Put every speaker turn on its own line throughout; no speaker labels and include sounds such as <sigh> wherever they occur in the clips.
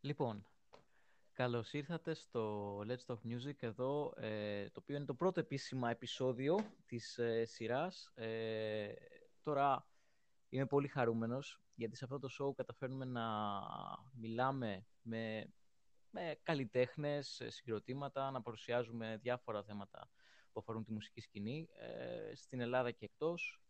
Λοιπόν, καλώς ήρθατε στο Let's Talk Music εδώ, ε, το οποίο είναι το πρώτο επίσημα επεισόδιο της ε, σειράς. Ε, τώρα είμαι πολύ χαρούμενος, γιατί σε αυτό το show καταφέρνουμε να μιλάμε με, με καλλιτέχνες, συγκροτήματα, να παρουσιάζουμε διάφορα θέματα που αφορούν τη μουσική σκηνή, ε, στην Ελλάδα και εκτός.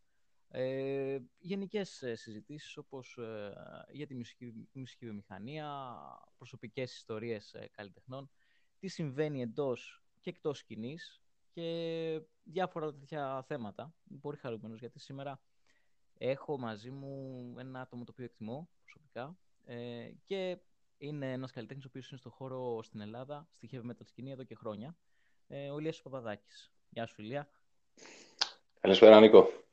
Ε, γενικές ε, συζητήσεις όπως ε, για τη μουσική, μουσική βιομηχανία, προσωπικές ιστορίες ε, καλλιτεχνών, τι συμβαίνει εντός και εκτός σκηνής και διάφορα τέτοια θέματα. Είμαι πολύ χαρούμενος γιατί σήμερα έχω μαζί μου ένα άτομο το οποίο εκτιμώ προσωπικά ε, και είναι ένας καλλιτέχνης ο οποίος είναι στο χώρο στην Ελλάδα, στη heavy metal σκηνή εδώ και χρόνια, ε, ο Ηλίας Παπαδάκης. Γεια σου Ηλία.
Καλησπέρα Νίκο.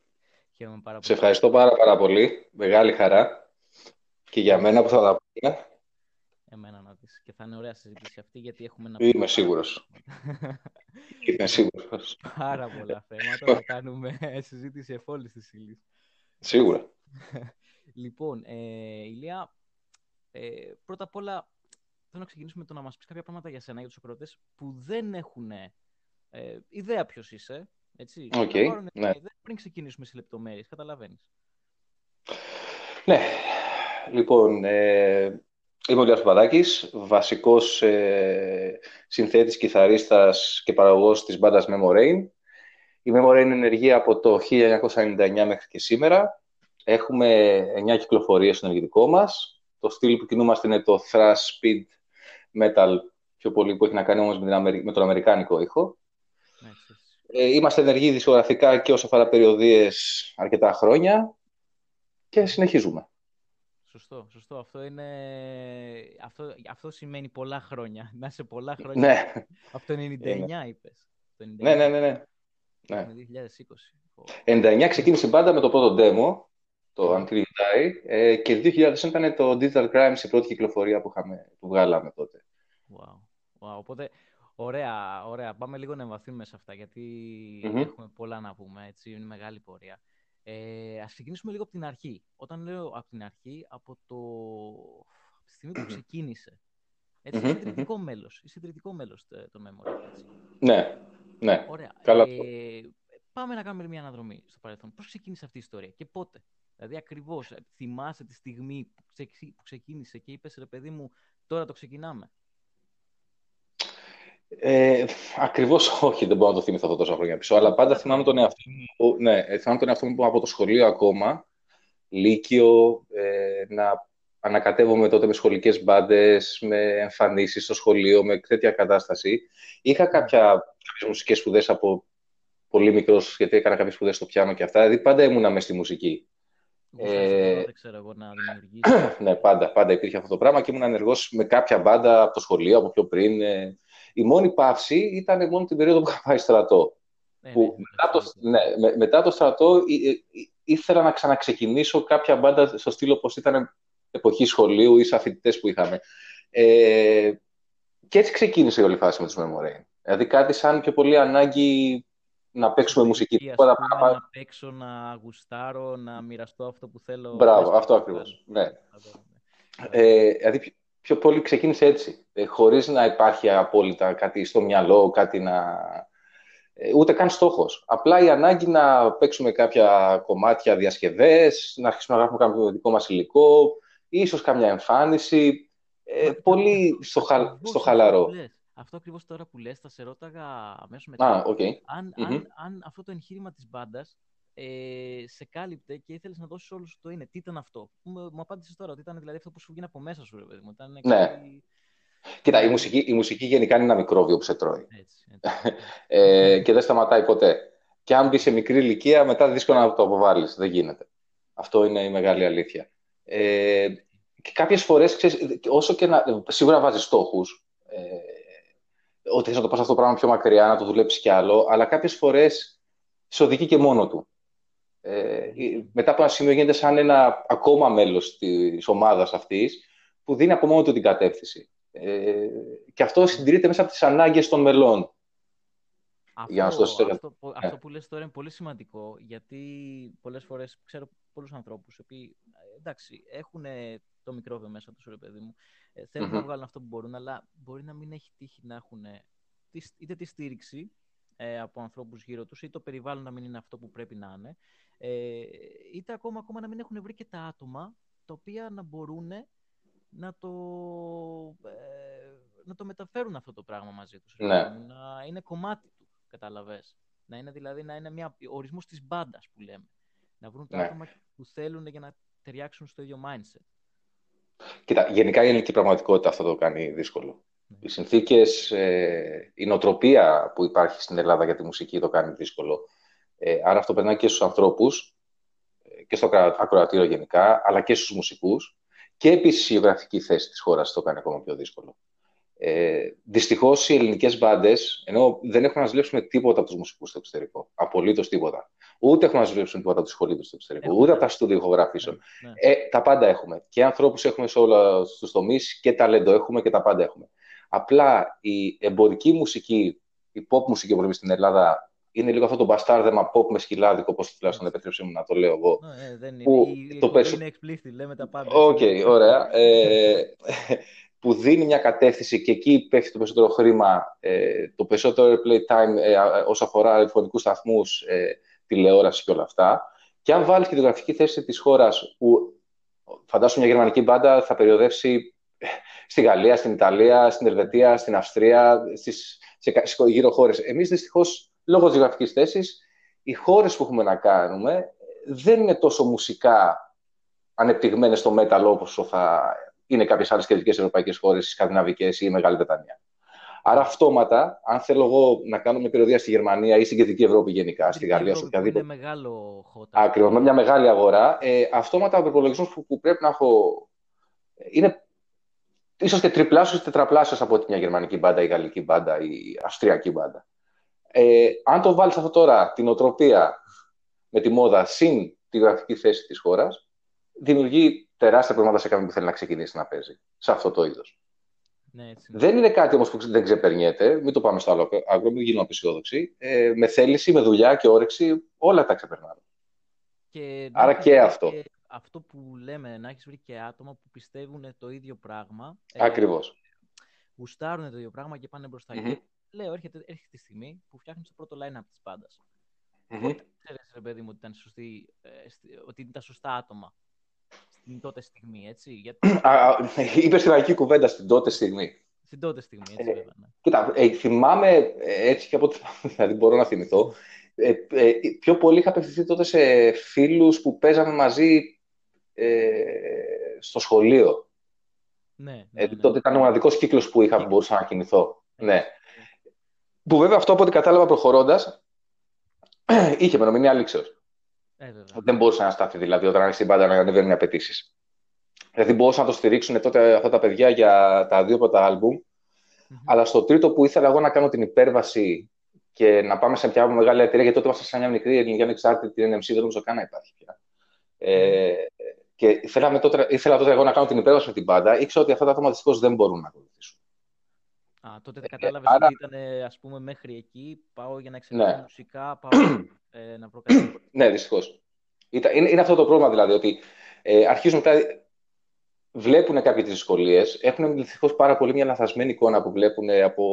Χαίρομαι πάρα πολύ.
Σε ευχαριστώ πάρα, πάρα πολύ. Μεγάλη χαρά. Και για μένα που θα τα πούμε.
Εμένα να δεις. Και θα είναι ωραία συζήτηση αυτή γιατί έχουμε να
Είμαι σίγουρος. Είμαι σίγουρος.
πάρα πολλά θέματα. θα κάνουμε συζήτηση εφόλης της ύλης.
Σίγουρα.
λοιπόν, ε, Ηλία, ε, πρώτα απ' όλα θέλω να ξεκινήσουμε με το να μας πεις κάποια πράγματα για σένα, για τους ακροατές που δεν έχουν ε, ιδέα ποιος είσαι. Έτσι,
okay, ναι.
Πριν ξεκινήσουμε σε λεπτομέρειες, καταλαβαίνεις.
Ναι, λοιπόν, ε, είμαι ο Λιάς Παπαδάκης, βασικός ε, συνθέτης, κιθαρίστας και παραγωγός της μπάντας Memorain. Η Memorain είναι ενεργή από το 1999 μέχρι και σήμερα. Έχουμε 9 κυκλοφορίες στο ενεργητικό μας. Το στυλ που κινούμαστε είναι το thrash speed metal, πιο πολύ που έχει να κάνει όμως με τον αμερικάνικο ήχο. Ε, είμαστε ενεργοί δισκογραφικά και όσο αφορά περιοδίες αρκετά χρόνια και συνεχίζουμε.
Σωστό, σωστό. Αυτό, είναι... αυτό, αυτό σημαίνει πολλά χρόνια. <laughs> Να σε πολλά χρόνια.
Ναι.
Από το 99 είπες.
Το 99. Ναι, ναι, ναι. ναι.
ναι. 2020.
99 ξεκίνησε η μπάντα με το πρώτο demo, το Until You Die, ε, και 2000 ήταν το Digital Crimes η πρώτη κυκλοφορία που, είχαμε, που βγάλαμε τότε.
Wow. wow. Οπότε Ωραία, ωραία. Πάμε λίγο να εμβαθύνουμε σε αυτά, έχουμε πολλά να πούμε, έτσι, είναι μεγάλη πορεία. Ε, ας ξεκινήσουμε λίγο από την αρχή. Όταν λέω από την αρχή, από, το... από τη στιγμή που ξεκίνησε. Έτσι, είσαι ιδρυτικό μέλος, είσαι ιδρυτικό μέλος των Memory, έτσι.
Ναι, ναι.
Ωραία.
Καλά
ε, πάμε να κάνουμε μια αναδρομή στο παρελθόν. Πώς ξεκίνησε αυτή η ιστορία και πότε; Δηλαδή ακριβώς θυμάσαι τη στιγμή που ξεκίνησε και είπες ρε παιδί μου τώρα το ξεκινάμε.
Ε, Ακριβώς όχι, δεν μπορώ να το θυμηθώ αυτό τόσα χρόνια πίσω. Αλλά πάντα θυμάμαι τον εαυτό μου, ναι, θυμάμαι τον εαυτό μου από το σχολείο ακόμα, Λύκειο, ε, να ανακατεύομαι τότε με σχολικές μπάντες, με εμφανίσεις στο σχολείο, με τέτοια κατάσταση. Είχα κάποια, κάποιες μουσικές σπουδές από πολύ μικρός, γιατί έκανα κάποιες σπουδές στο πιάνο και αυτά. Δηλαδή πάντα ήμουνα μες στη μουσική.
Ε, δεν ξέρω εγώ να <clears throat>
ναι, πάντα, πάντα υπήρχε αυτό το πράγμα και ήμουν ενεργός με κάποια μπάντα από το σχολείο, από πιο πριν. Ε, η μόνη παύση ήταν μόνο την περίοδο που είχα πάει στρατό.
Ναι,
που
ναι,
μετά, το, ναι, μετά το στρατό ή, ή, ήθελα να ξαναξεκινήσω κάποια μπάντα στο στήλο όπως ήταν εποχή σχολείου ή σαν φοιτητές που είχαμε. Ε, και έτσι ξεκίνησε η όλη φάση με τους Memorain. Δηλαδή κάτι σαν πιο πολύ ανάγκη να παίξουμε μουσική.
Ας πούμε, να παίξω, να γουστάρω, να μοιραστώ αυτό που θέλω.
Μπράβο, αυτό ακριβώς. Ναι. Ε, δηλαδή πιο πολύ ξεκίνησε έτσι, ε, χωρίς να υπάρχει απόλυτα κάτι στο μυαλό, κάτι να... Ε, ούτε καν στόχος. Απλά η ανάγκη να παίξουμε κάποια κομμάτια διασκευές, να αρχίσουμε να γράφουμε κάποιο δικό μας υλικό, ίσως καμιά εμφάνιση, ε, πολύ στο, χα... στο χαλαρό.
Αυτό ακριβώς τώρα που λες, θα σε ρώταγα αμέσως μετά.
Α, okay.
αν, mm-hmm. αν, αν αυτό το εγχείρημα της μπάντας ε, σε κάλυπτε και ήθελες να δώσεις όλου το είναι. Τι ήταν αυτό; Μου, μου απάντησες τώρα ότι ήταν δηλαδή αυτό που σου βγαίνει από μέσα σου, ρε παιδί μου. Ήταν
ναι. Κάτι... Κοίτα, η μουσική, η μουσική γενικά είναι ένα μικρόβιο που σε τρώει.
Έτσι, έτσι. <laughs>
ε, και δεν σταματάει ποτέ. Και αν μπεις σε μικρή ηλικία, μετά δύσκολο να το αποβάλεις. Δεν γίνεται. Αυτό είναι η μεγάλη αλήθεια. Ε, και κάποιες φορές, όσο και να. Σίγουρα βάζεις στόχους. Ε, ότι θες να το πας αυτό το πράγμα πιο μακριά, να το δουλέψεις κι άλλο. Αλλά κάποιες φορές σε οδηγεί και μόνο του ε, μετά από ένα σημείο γίνεται σαν ένα ακόμα μέλος της ομάδας αυτής που δίνει από μόνο του την κατεύθυνση. Ε, και αυτό συντηρείται μέσα από τις ανάγκες των μελών.
Αυτό, για να αυτό, αυτό, αυτό ναι. που λες τώρα είναι πολύ σημαντικό, γιατί πολλές φορές ξέρω πολλούς ανθρώπους που εντάξει, έχουν το μικρόβιο μέσα τους, ρε παιδί μου. Ε, θελουν να βγάλουν αυτό που μπορούν, αλλά μπορεί να μην έχει τύχει να έχουν είτε τη στήριξη ε, από ανθρώπους γύρω τους, είτε το περιβάλλον να μην είναι αυτό που πρέπει να είναι, ε, είτε ακόμα, ακόμα να μην έχουν βρει και τα άτομα τα οποία να μπορούν να το, ε, να το μεταφέρουν αυτό το πράγμα μαζί τους.
Ναι.
Να είναι κομμάτι του, καταλαβες. Να είναι δηλαδή να είναι μια ορισμός της μπάντας που λέμε. Να βρουν τα ναι. άτομα που θέλουν για να ταιριάξουν στο ίδιο mindset.
Κοίτα, γενικά η ελληνική πραγματικότητα αυτό το κάνει δύσκολο. Ναι. Οι συνθήκες, ε, η νοοτροπία που υπάρχει στην Ελλάδα για τη μουσική το κάνει δύσκολο. Ε, άρα αυτό περνάει και στους ανθρώπους ε, και στο ακροατήριο γενικά, αλλά και στους μουσικούς και επίσης η γεωγραφική θέση της χώρας το κάνει ακόμα πιο δύσκολο. Ε, Δυστυχώς οι ελληνικές μπάντες, ενώ δεν έχουν να ζηλέψουν τίποτα από τους μουσικούς στο εξωτερικό, απολύτως τίποτα. Ούτε έχουν να ζηλέψουν τίποτα από τους σχολές στο εξωτερικό, ούτε από τα στούντιο ηχογραφήσεων. Ναι, ναι. Ε, τα πάντα έχουμε. Και ανθρώπους έχουμε σε όλα του τομείς και ταλέντο έχουμε και τα πάντα έχουμε. Απλά η εμπορική μουσική, η pop μουσική που στην Ελλάδα είναι λίγο αυτό το μπαστάρδεμα pop με σκυλάδικο, όπως τουλάχιστον επιτρέψτε μου να το λέω εγώ.
Ε, δεν είναι. Που το είναι explicit, λέμε τα πάντα.
OK, okay, ωραία. ε, <laughs> που δίνει μια κατεύθυνση και εκεί πέφτει το περισσότερο χρήμα, ε, το περισσότερο play time ε, όσο αφορά ραδιοφωνικούς σταθμούς, ε, τηλεόρασης και όλα αυτά. Και αν βάλεις και τη γραφική θέση της χώρας, που φαντάσου μια γερμανική μπάντα θα περιοδεύσει στη Γαλλία, στην Ιταλία, στην Ελβετία, στην Αυστρία, στις, σε γύρω χώρες. Εμείς δυστυχώς, λόγω της γραφικής θέσης, οι χώρες που έχουμε να κάνουμε δεν είναι τόσο μουσικά ανεπτυγμένες στο metal όπως θα είναι κάποιες άλλες κεντρικές ευρωπαϊκές χώρες, οι σκανδιναβικές ή η Μεγάλη Βρετανία. Άρα, αυτόματα, αν θέλω εγώ να κάνω μια περιοδία στη Γερμανία ή στην Κεντρική Ευρώπη γενικά, στη Γαλλία,
σε οποιαδήποτε. Είναι μεγάλο
χώτα. Ακριβώς, με μια μεγάλη αγορά. Ε, αυτόματα ο προπολογισμός που, που πρέπει να έχω είναι ίσως και τριπλάσιος ή τετραπλάσιος από μια γερμανική μπάντα, η γαλλική μπάντα, η αυστριακή μπάντα. Ε, αν το βάλεις αυτό τώρα, την οτροπία με τη μόδα συν τη γραφική θέση της χώρας, δημιουργεί τεράστια προβλήματα σε κάποιον που θέλει να ξεκινήσει να παίζει σε αυτό το είδος.
Ναι,
δεν είναι κάτι όμως που δεν ξεπερνιέται. Μην το πάμε στο άλλο άκρο, μην γίνουμε απεσιόδοξοι. Ε, με θέληση, με δουλειά και όρεξη, όλα τα ξεπερνάμε.
Και
Άρα και αυτό. Και
αυτό που λέμε, να έχεις βρει και άτομα που πιστεύουν το ίδιο πράγμα.
Ακριβώς. Ε,
γουστάρουν το ίδιο πράγμα και πάνε μπροστά. Mm-hmm. Και λέω, έρχεται, έρχεται τη στιγμή που φτιάχνει το πρώτο line-up της πάντας. Mm-hmm. Ξέρεις, ρε παιδί μου, ότι ήταν, σωστή, ε, ότι ήταν σωστά άτομα στην τότε στιγμή, έτσι. Γιατί... <clears throat>
Είπες στην αρχή κουβέντα στην τότε στιγμή.
Στην τότε στιγμή, έτσι,
ε, βέβαια. Ναι. Κοίτα, ε, θυμάμαι ε, έτσι και από ό,τι <laughs> δηλαδή μπορώ να θυμηθώ. Ε, ε, πιο πολύ είχα απευθυνθεί τότε σε φίλους που παίζαμε μαζί ε, στο σχολείο.
Ναι, ναι,
ε, ναι. τότε ήταν ο μοναδικός κύκλος που είχα που μπορούσα να κινηθώ. Ναι. Ναι. Που βέβαια αυτό από ό,τι κατάλαβα προχωρώντας <clears throat> είχε μενομηνία λήξεως.
Ε,
δεν μπορούσε να στάθει δηλαδή όταν άρχισε η μπάντα να ανεβαίνουν οι απαιτήσεις. Δηλαδή μπορούσαν να το στηρίξουν τότε αυτά τα παιδιά για τα δύο πρώτα άλμπουμ. Mm-hmm. Αλλά στο τρίτο που ήθελα εγώ να κάνω την υπέρβαση και να πάμε σε μια μεγάλη εταιρεία, γιατί τότε ήμασταν σε μια μικρή ελληνική ανεξάρτητη την NMC, δεν νομίζω καν να υπάρχει πια. Ε, και τότε, ήθελα τότε εγώ να κάνω την υπέρβαση με την μπάντα. Ήξερα ότι αυτά τα άτομα δυστυχώς δεν μπορούν να ακολουθήσουν.
Α, τότε δεν κατάλαβες ότι ήταν ας πούμε μέχρι εκεί, πάω για να εξελίξω ναι. μουσικά, πάω ε, να βρω κάτι.
ναι, δυστυχώς. Είναι, είναι αυτό το πρόβλημα δηλαδή, ότι ε, αρχίζουν μετά, βλέπουν κάποιες τι δυσκολίες, έχουν δυστυχώς πάρα πολύ μια λαθασμένη εικόνα που βλέπουν από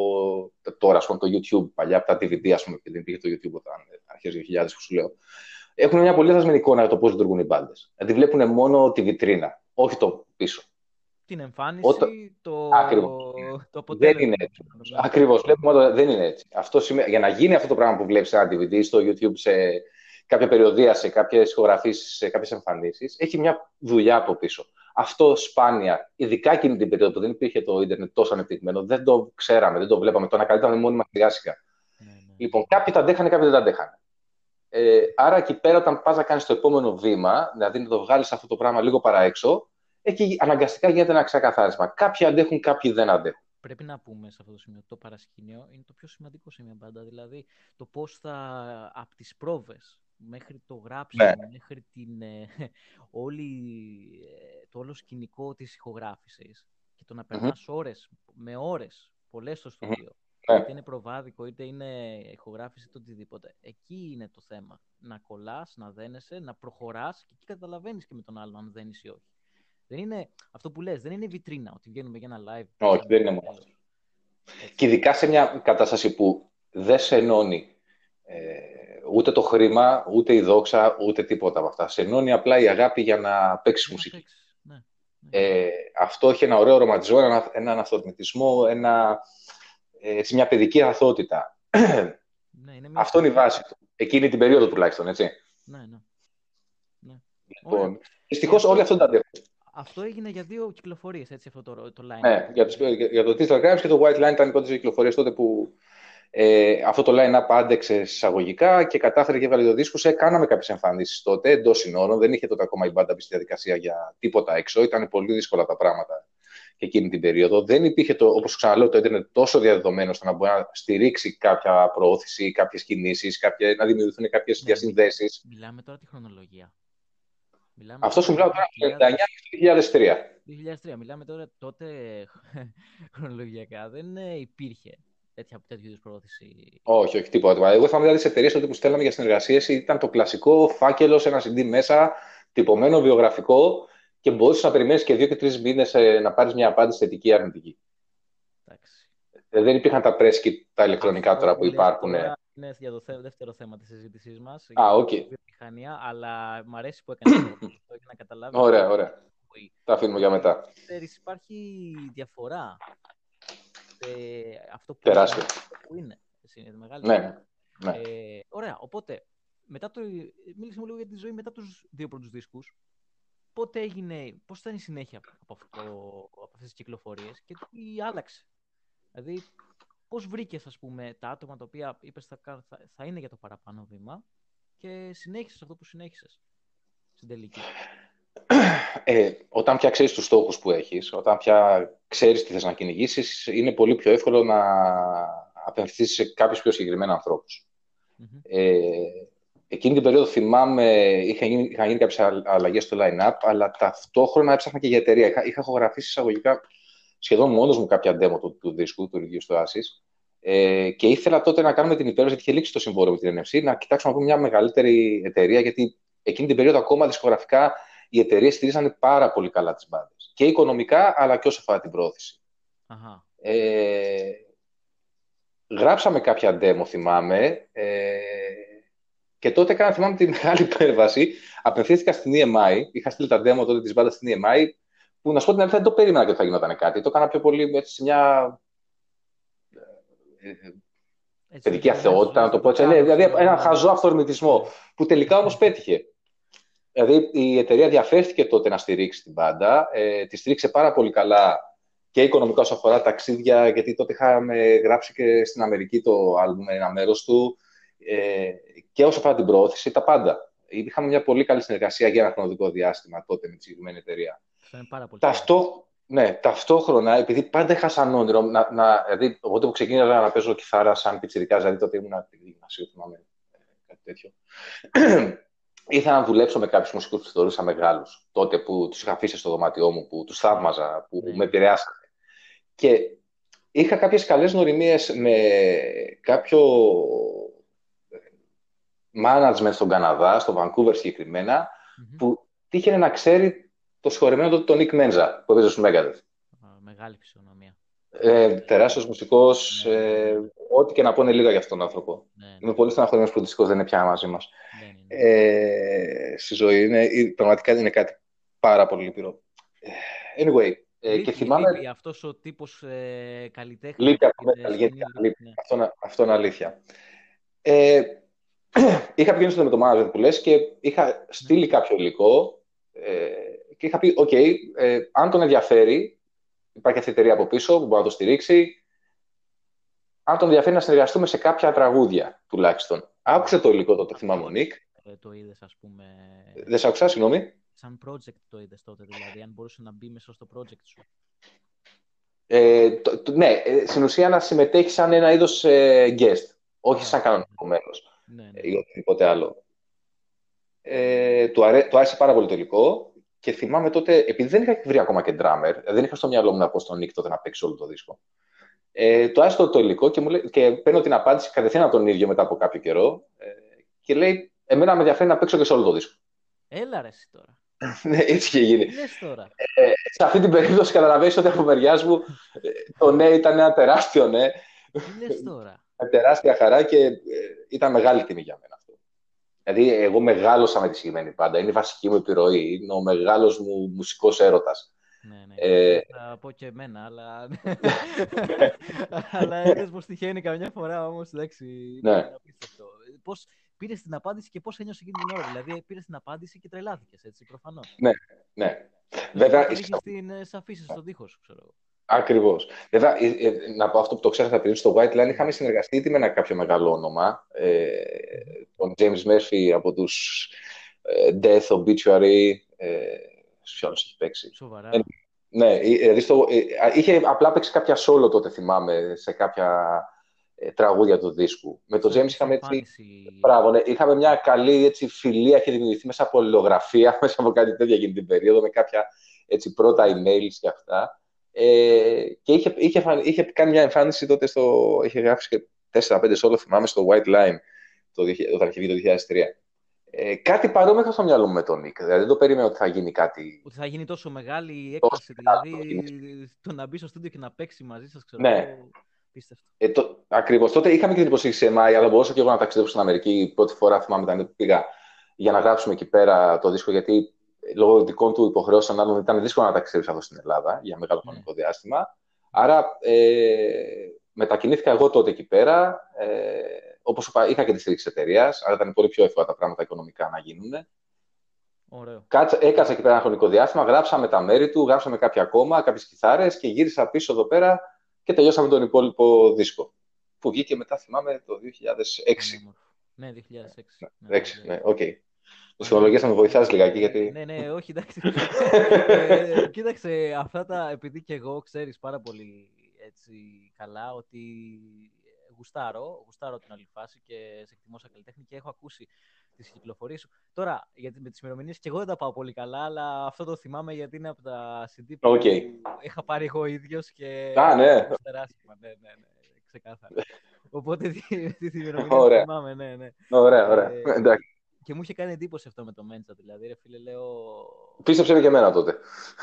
τώρα, ας πούμε, το YouTube, παλιά από τα DVD, ας πούμε, δεν υπήρχε το YouTube όταν αρχές 2000 που σου λέω. Έχουν μια πολύ λαθασμένη εικόνα για το πώς λειτουργούν οι μπάντες. Δηλαδή βλέπουν μόνο τη βιτρίνα, όχι το πίσω
την εμφάνιση, Όταν... το... το αποτέλεσμα.
Δεν είναι έτσι. Ακριβώς. Βλέπουμε δεν είναι έτσι. Αυτό σημαίνει... Για να γίνει αυτό το πράγμα που βλέπεις σε ένα DVD, στο YouTube, σε κάποια περιοδία, σε κάποιες ηχογραφήσεις, σε κάποιες εμφανίσεις, έχει μια δουλειά από πίσω. Αυτό σπάνια, ειδικά εκείνη την περίοδο που δεν υπήρχε το ίντερνετ τόσο ανεπτυγμένο, δεν το ξέραμε, δεν το βλέπαμε, το ανακαλύπταμε μόνοι μας σιγά σιγά. Ναι, ναι. Λοιπόν, κάποιοι τα αντέχανε, κάποιοι δεν τα αντέχανε. Ε, άρα εκεί πέρα, όταν πας να κάνεις το επόμενο βήμα, δηλαδή να το βγάλεις αυτό το πράγμα λίγο παραέξω, εκεί αναγκαστικά γίνεται ένα ξεκαθάρισμα. Κάποιοι αντέχουν, κάποιοι δεν αντέχουν.
Πρέπει να πούμε σε αυτό το σημείο το παρασκήνιο είναι το πιο σημαντικό σε μια μπάντα. Δηλαδή το πώς θα από τις πρόβες μέχρι το γράψιμο, ναι. μέχρι την, ε, <laughs> όλη, ε, το όλο σκηνικό της ηχογράφησης και το να περνάς mm ώρες, με ώρες, πολλές στο στούντιο. Mm-hmm. Είτε είναι προβάδικο, είτε είναι ηχογράφηση, είτε οτιδήποτε. Εκεί είναι το θέμα. Να κολλάς, να δένεσαι, να προχωράς και εκεί καταλαβαίνεις και με τον άλλον αν δένεις ή όχι. Δεν είναι αυτό που λες, δεν είναι βιτρίνα ότι βγαίνουμε για ένα live.
Όχι, δεν είναι μόνο αυτό. Και ειδικά σε μια κατάσταση που δεν σε ενώνει ε, ούτε το χρήμα, ούτε η δόξα, ούτε τίποτα από αυτά. Σε ενώνει απλά η αγάπη για να παίξεις μουσική. Ναι, ναι. Ε, αυτό έχει ένα ωραίο ρομαντισμό, ένα, έναν αυτορμητισμό, ένα, έτσι, μια παιδική αθότητα. Ναι, είναι μια αυτό είναι η βάση του. Εκείνη την περίοδο τουλάχιστον, έτσι.
Ναι, ναι. ναι.
Λοιπόν, Δυστυχώς όλοι αυτό τα αντέχουν.
Αυτό έγινε για δύο κυκλοφορίες, έτσι, αυτό το, το line.
Ναι, για, για, το Digital Crimes και το White Line ήταν οι πρώτε κυκλοφορίε τότε που ε, αυτό το line-up άντεξε εισαγωγικά και κατάφερε και έβαλε το δίσκο σε. Κάναμε κάποιες εμφανίσεις τότε εντός συνόρων. Δεν είχε τότε ακόμα η μπάντα στη διαδικασία για τίποτα έξω. Ήταν πολύ δύσκολα τα πράγματα και εκείνη την περίοδο. Δεν υπήρχε, το, όπως ξαναλέω, το ίντερνετ τόσο διαδεδομένο ώστε να μπορεί να στηρίξει κάποια προώθηση, κάποιες κινήσεις, να δημιουργηθούν κάποιες διασυνδέσεις.
Μιλάμε τώρα τη χρονολογία.
Μιλάμε Αυτό σου μιλάω τώρα το
1999 2003. Μιλάμε τώρα τότε <laughs> χρονολογιακά. Δεν ε, υπήρχε τέτοια, τέτοιου είδους προώθηση.
Όχι, όχι, τίποτα. Εγώ θυμάμαι δηλαδή τις εταιρείες τότε που στέλναμε για συνεργασίες ήταν το κλασικό φάκελο σε ένα CD μέσα, τυπωμένο βιογραφικό και μπορούσες να περιμένεις και δύο και τρεις μήνες ε, να πάρεις μια απάντηση θετική ή αρνητική. Ε, δεν υπήρχαν τα press και τα ηλεκτρονικά τώρα που υπάρχουν.
Είναι για το δεύτερο θέμα της συζήτησής μας.
Α, OK. Okay.
αλλά μου αρέσει που έκανες αυτό για να καταλάβεις.
Ωραία, ωραία. Τα αφήνουμε για μετά.
Ξέρεις, υπάρχει διαφορά σε αυτό που,
Τεράστιο.
που είναι. είναι μεγάλη
ναι, ναι.
Ε, ωραία, οπότε, μετά το, μίλησε μου λίγο για τη ζωή μετά τους δύο πρώτους δίσκους. Πότε έγινε, πώς ήταν η συνέχεια από, αυτό, από αυτές τις κυκλοφορίες και τι άλλαξε. Δηλαδή, πώς βρήκες, ας πούμε, τα άτομα τα οποία είπες θα, θα, θα είναι για το παραπάνω βήμα και συνέχισες αυτό που συνέχισες στην τελική;
Ε, όταν πια ξέρεις τους στόχους που έχεις, όταν πια ξέρεις τι θες να κυνηγήσεις, είναι πολύ πιο εύκολο να απευθυνθείς σε κάποιους πιο συγκεκριμένα Ε, εκείνη την περίοδο θυμάμαι, είχαν γίνει, είχαν γίνει κάποιες αλλαγές στο line-up, αλλά ταυτόχρονα έψαχνα και για εταιρεία. Είχα, είχα ηχογραφήσει εισαγωγικά σχεδόν μόνος μου κάποια demo του, του δίσκου, του ρηγείου στο Asis. Ε, και ήθελα τότε να κάνουμε την υπέρβαση, γιατί είχε λήξει το συμβόλαιο με την NFC, να κοιτάξουμε από μια μεγαλύτερη εταιρεία, γιατί εκείνη την περίοδο ακόμα δισκογραφικά οι εταιρείες στηρίζανε πάρα πολύ καλά τις μπάντες. Και οικονομικά, αλλά και όσο αφορά την πρόθεση. Ε, γράψαμε κάποια demo, θυμάμαι. Ε, και τότε έκανα, θυμάμαι, τη μεγάλη υπέρβαση. Απευθύνθηκα στην EMI. Είχα στείλει τα demo τότε της μπάντας στην EMI. Που να σου πω την αλήθεια, δεν το περίμενα και θα γινόταν κάτι. Το έκανα πιο πολύ έτσι, σε μια. Έτσι, παιδική αθεότητα, να το πω έτσι. Ναι, δηλαδή ένα χαζό αυθορμητισμό. Που τελικά όμως πέτυχε. Δηλαδή η εταιρεία διαφέρθηκε τότε να στηρίξει την μπάντα. Ε, τη στήριξε πάρα πολύ καλά και οικονομικά όσο αφορά ταξίδια, γιατί τότε είχαμε γράψει και στην Αμερική το άλμπουμ ένα μέρος του. Ε, και όσο αφορά την προώθηση, τα πάντα. Είχαμε μια πολύ καλή συνεργασία για ένα χρονικό διάστημα τότε με τη συγκεκριμένη εταιρεία.
Πάρα πολύ
Ταυτό, ναι, ταυτόχρονα, επειδή πάντα είχα σαν όνειρο, να, να, δηλαδή, οπότε που ξεκίνησα να παίζω κιθάρα σαν πιτσιρικάς, δηλαδή τότε ήμουν από γυμνασίου, θυμάμαι ε, κάτι τέτοιο <clears throat> ήθελα να δουλέψω με κάποιους μουσικούς που θεωρούσα μεγάλους. Τότε που τους είχα αφήσει στο δωμάτιό μου, που τους θαύμαζα, που mm. με επηρεάσαν. Και είχα κάποιες καλές γνωριμίες με κάποιο management στον Καναδά, στο Vancouver συγκεκριμένα, mm-hmm. που τύχαινε να ξέρει το συγχωρεμένο τότε τον Nick Menza, που έπαιζε στο Megadeth.
Μεγάλη φυσιονομία.
Ε, τεράστιος μουσικός, ναι. ε, ό,τι και να πούνε λίγα για αυτόν τον άνθρωπο. Ναι. Είμαι πολύ στεναχωρημένος που δυστυχώς δεν είναι πια μαζί μας. Ναι, ναι, ναι. Ε, στη ζωή. Είναι, πραγματικά είναι κάτι πάρα πολύ λυπηρό. Anyway, ε, και θυμάμαι...
Λείπει αυτός ο τύπος ε, καλλιτέχνης.
Λείπει από Αυτό, αυτό είναι αλήθεια. Ε, <clears throat> είχα πηγαίνει με το manager που λες και είχα στείλει κάποιο υλικό ε, και είχα πει, οκ, ε, αν τον ενδιαφέρει, υπάρχει αυτή η εταιρεία από πίσω που μπορεί να το στηρίξει, αν τον ενδιαφέρει να συνεργαστούμε σε κάποια τραγούδια τουλάχιστον. Άκουσε το υλικό τότε, θυμάμαι ο Νίκ.
Ε, το είδες, ας πούμε.
Δεν σε άκουσα, συγγνώμη.
Σαν project το είδες τότε, δηλαδή, αν μπορούσε να μπει μέσα στο project σου.
Ε, το, το, ναι, ε, στην ουσία να συμμετέχει σαν ένα είδος ε, guest. Όχι ναι, σαν κανονικό μέλο ναι, ναι. ή οτιδήποτε άλλο. Ε, του, αρέ, του άρεσε πάρα πολύ το υλικό και θυμάμαι τότε, επειδή δεν είχα βρει ακόμα και drummer, δεν είχα στο μυαλό μου να πω στον Νίκ τότε να παίξει όλο το δίσκο. Ε, το άστο το υλικό και, μου λέει, και παίρνω την απάντηση κατευθείαν από τον ίδιο μετά από κάποιο καιρό ε, και λέει: Εμένα με ενδιαφέρει να παίξω και σε όλο το δίσκο.
Έλα ρε εσύ τώρα. <laughs>
ναι, έτσι είχε γίνει.
τώρα.
Ε, σε αυτή την περίπτωση καταλαβαίνεις ότι από μεριάς μου ε, το ναι ήταν ένα τεράστιο ναι.
Τι τώρα.
Με <laughs> τεράστια χαρά και ε, ήταν μεγάλη τιμή για μένα αυτό. Δηλαδή, εγώ μεγάλωσα με τη συγκεκριμένη πάντα. Είναι η βασική μου επιρροή. Είναι ο μεγάλος μου μουσικός έρωτας.
Ναι, ναι. Ε... Θα πω και εμένα, αλλά. <laughs> αλλά είδε πω τυχαίνει καμιά φορά όμως. Εντάξει. Ναι. Πώς πήρες την απάντηση και πώς ένιωσες εκείνη την ώρα; Δηλαδή, πήρες την απάντηση και τρελάθηκες, έτσι, προφανώς.
Ναι, ναι. Βέβαια.
Είχες την ε, αφήσει στον τοίχο, ξέρω εγώ.
Ακριβώς. Βέβαια, ε, ε, να πω αυτό που το ξέρατε πριν, στο White Line είχαμε συνεργαστεί ήδη με ένα κάποιο μεγάλο όνομα. Ε, τον James Murphy από τους Death Obituary. Ε, Ποιο άλλο έχει παίξει.
Σοβαρά.
ναι, δηλαδή στο, είχε απλά παίξει κάποια solo τότε, θυμάμαι, σε κάποια τραγούδια του δίσκου. Με τον James είχαμε έτσι. Μπράβο, ναι, είχαμε μια καλή έτσι, φιλία και δημιουργηθεί μέσα από αλληλογραφία, <laughs> μέσα από κάτι τέτοια εκείνη την περίοδο, με κάποια έτσι, πρώτα emails και αυτά. Ε, και είχε, είχε, είχε, κάνει μια εμφάνιση τότε στο. είχε γράψει και 4-5 solo, θυμάμαι, στο White Line το, όταν είχε βγει το 2003. Ε, κάτι παρόμοιο είχα στο μυαλό μου με τον Νίκ. Δηλαδή δεν το περίμενα ότι θα γίνει κάτι.
Ότι θα γίνει τόσο μεγάλη η έκταση. Δηλαδή το να μπει στο στούντιο και να παίξει μαζί σας, ξέρω
ναι. Ε, το, Ακριβώς. Τότε είχαμε και την υποστήριξη σε ΕΜΑΙ, αλλά μπορούσα και εγώ να ταξιδέψω στην Αμερική. Πρώτη φορά θυμάμαι ήταν πήγα για να γράψουμε εκεί πέρα το δίσκο, γιατί λόγω δικών του υποχρεώσεων άλλων ήταν δύσκολο να ταξιδέψει εδώ στην Ελλάδα για μεγάλο ναι. χρονικό διάστημα. Άρα ε, μετακινήθηκα εγώ τότε εκεί πέρα. Ε, Όπως είπα, είχα και τη στήριξη εταιρείας, άρα ήταν πολύ πιο εύκολα τα πράγματα οικονομικά να γίνουν.
Ωραίο.
έκατσα εκεί πέρα ένα χρονικό διάστημα, γράψαμε τα μέρη του, γράψαμε κάποια ακόμα, κάποιες κιθάρες και γύρισα πίσω εδώ πέρα και τελειώσαμε τον υπόλοιπο δίσκο. Που βγήκε μετά, θυμάμαι, το 2006.
Ναι, 2006.
Ναι, 6, ναι, OK. Okay. Ψυχολογία θα με βοηθάς λιγάκι, γιατί...
Ναι, ναι, όχι, εντάξει. ε, κοίταξε, αυτά τα, επειδή και εγώ ξέρεις πάρα πολύ έτσι, καλά, ότι γουστάρω, γουστάρω την όλη φάση και σε εκτιμώ σαν καλλιτέχνη και έχω ακούσει τις κυκλοφορίες σου. Τώρα, γιατί με τις ημερομηνίες και εγώ δεν τα πάω πολύ καλά, αλλά αυτό το θυμάμαι γιατί είναι από τα CD που okay. είχα πάρει εγώ ίδιος και...
Α, ναι. ναι,
ναι, ναι, ξεκάθαρα. Οπότε τη ημερομηνία θυμάμαι, ναι, ναι.
Ωραία, ωραία. Ε, Εντάξει.
Και μου είχε κάνει εντύπωση αυτό με το Μέντσα, δηλαδή, ρε φίλε, λέω...
Πίστεψε και εμένα τότε.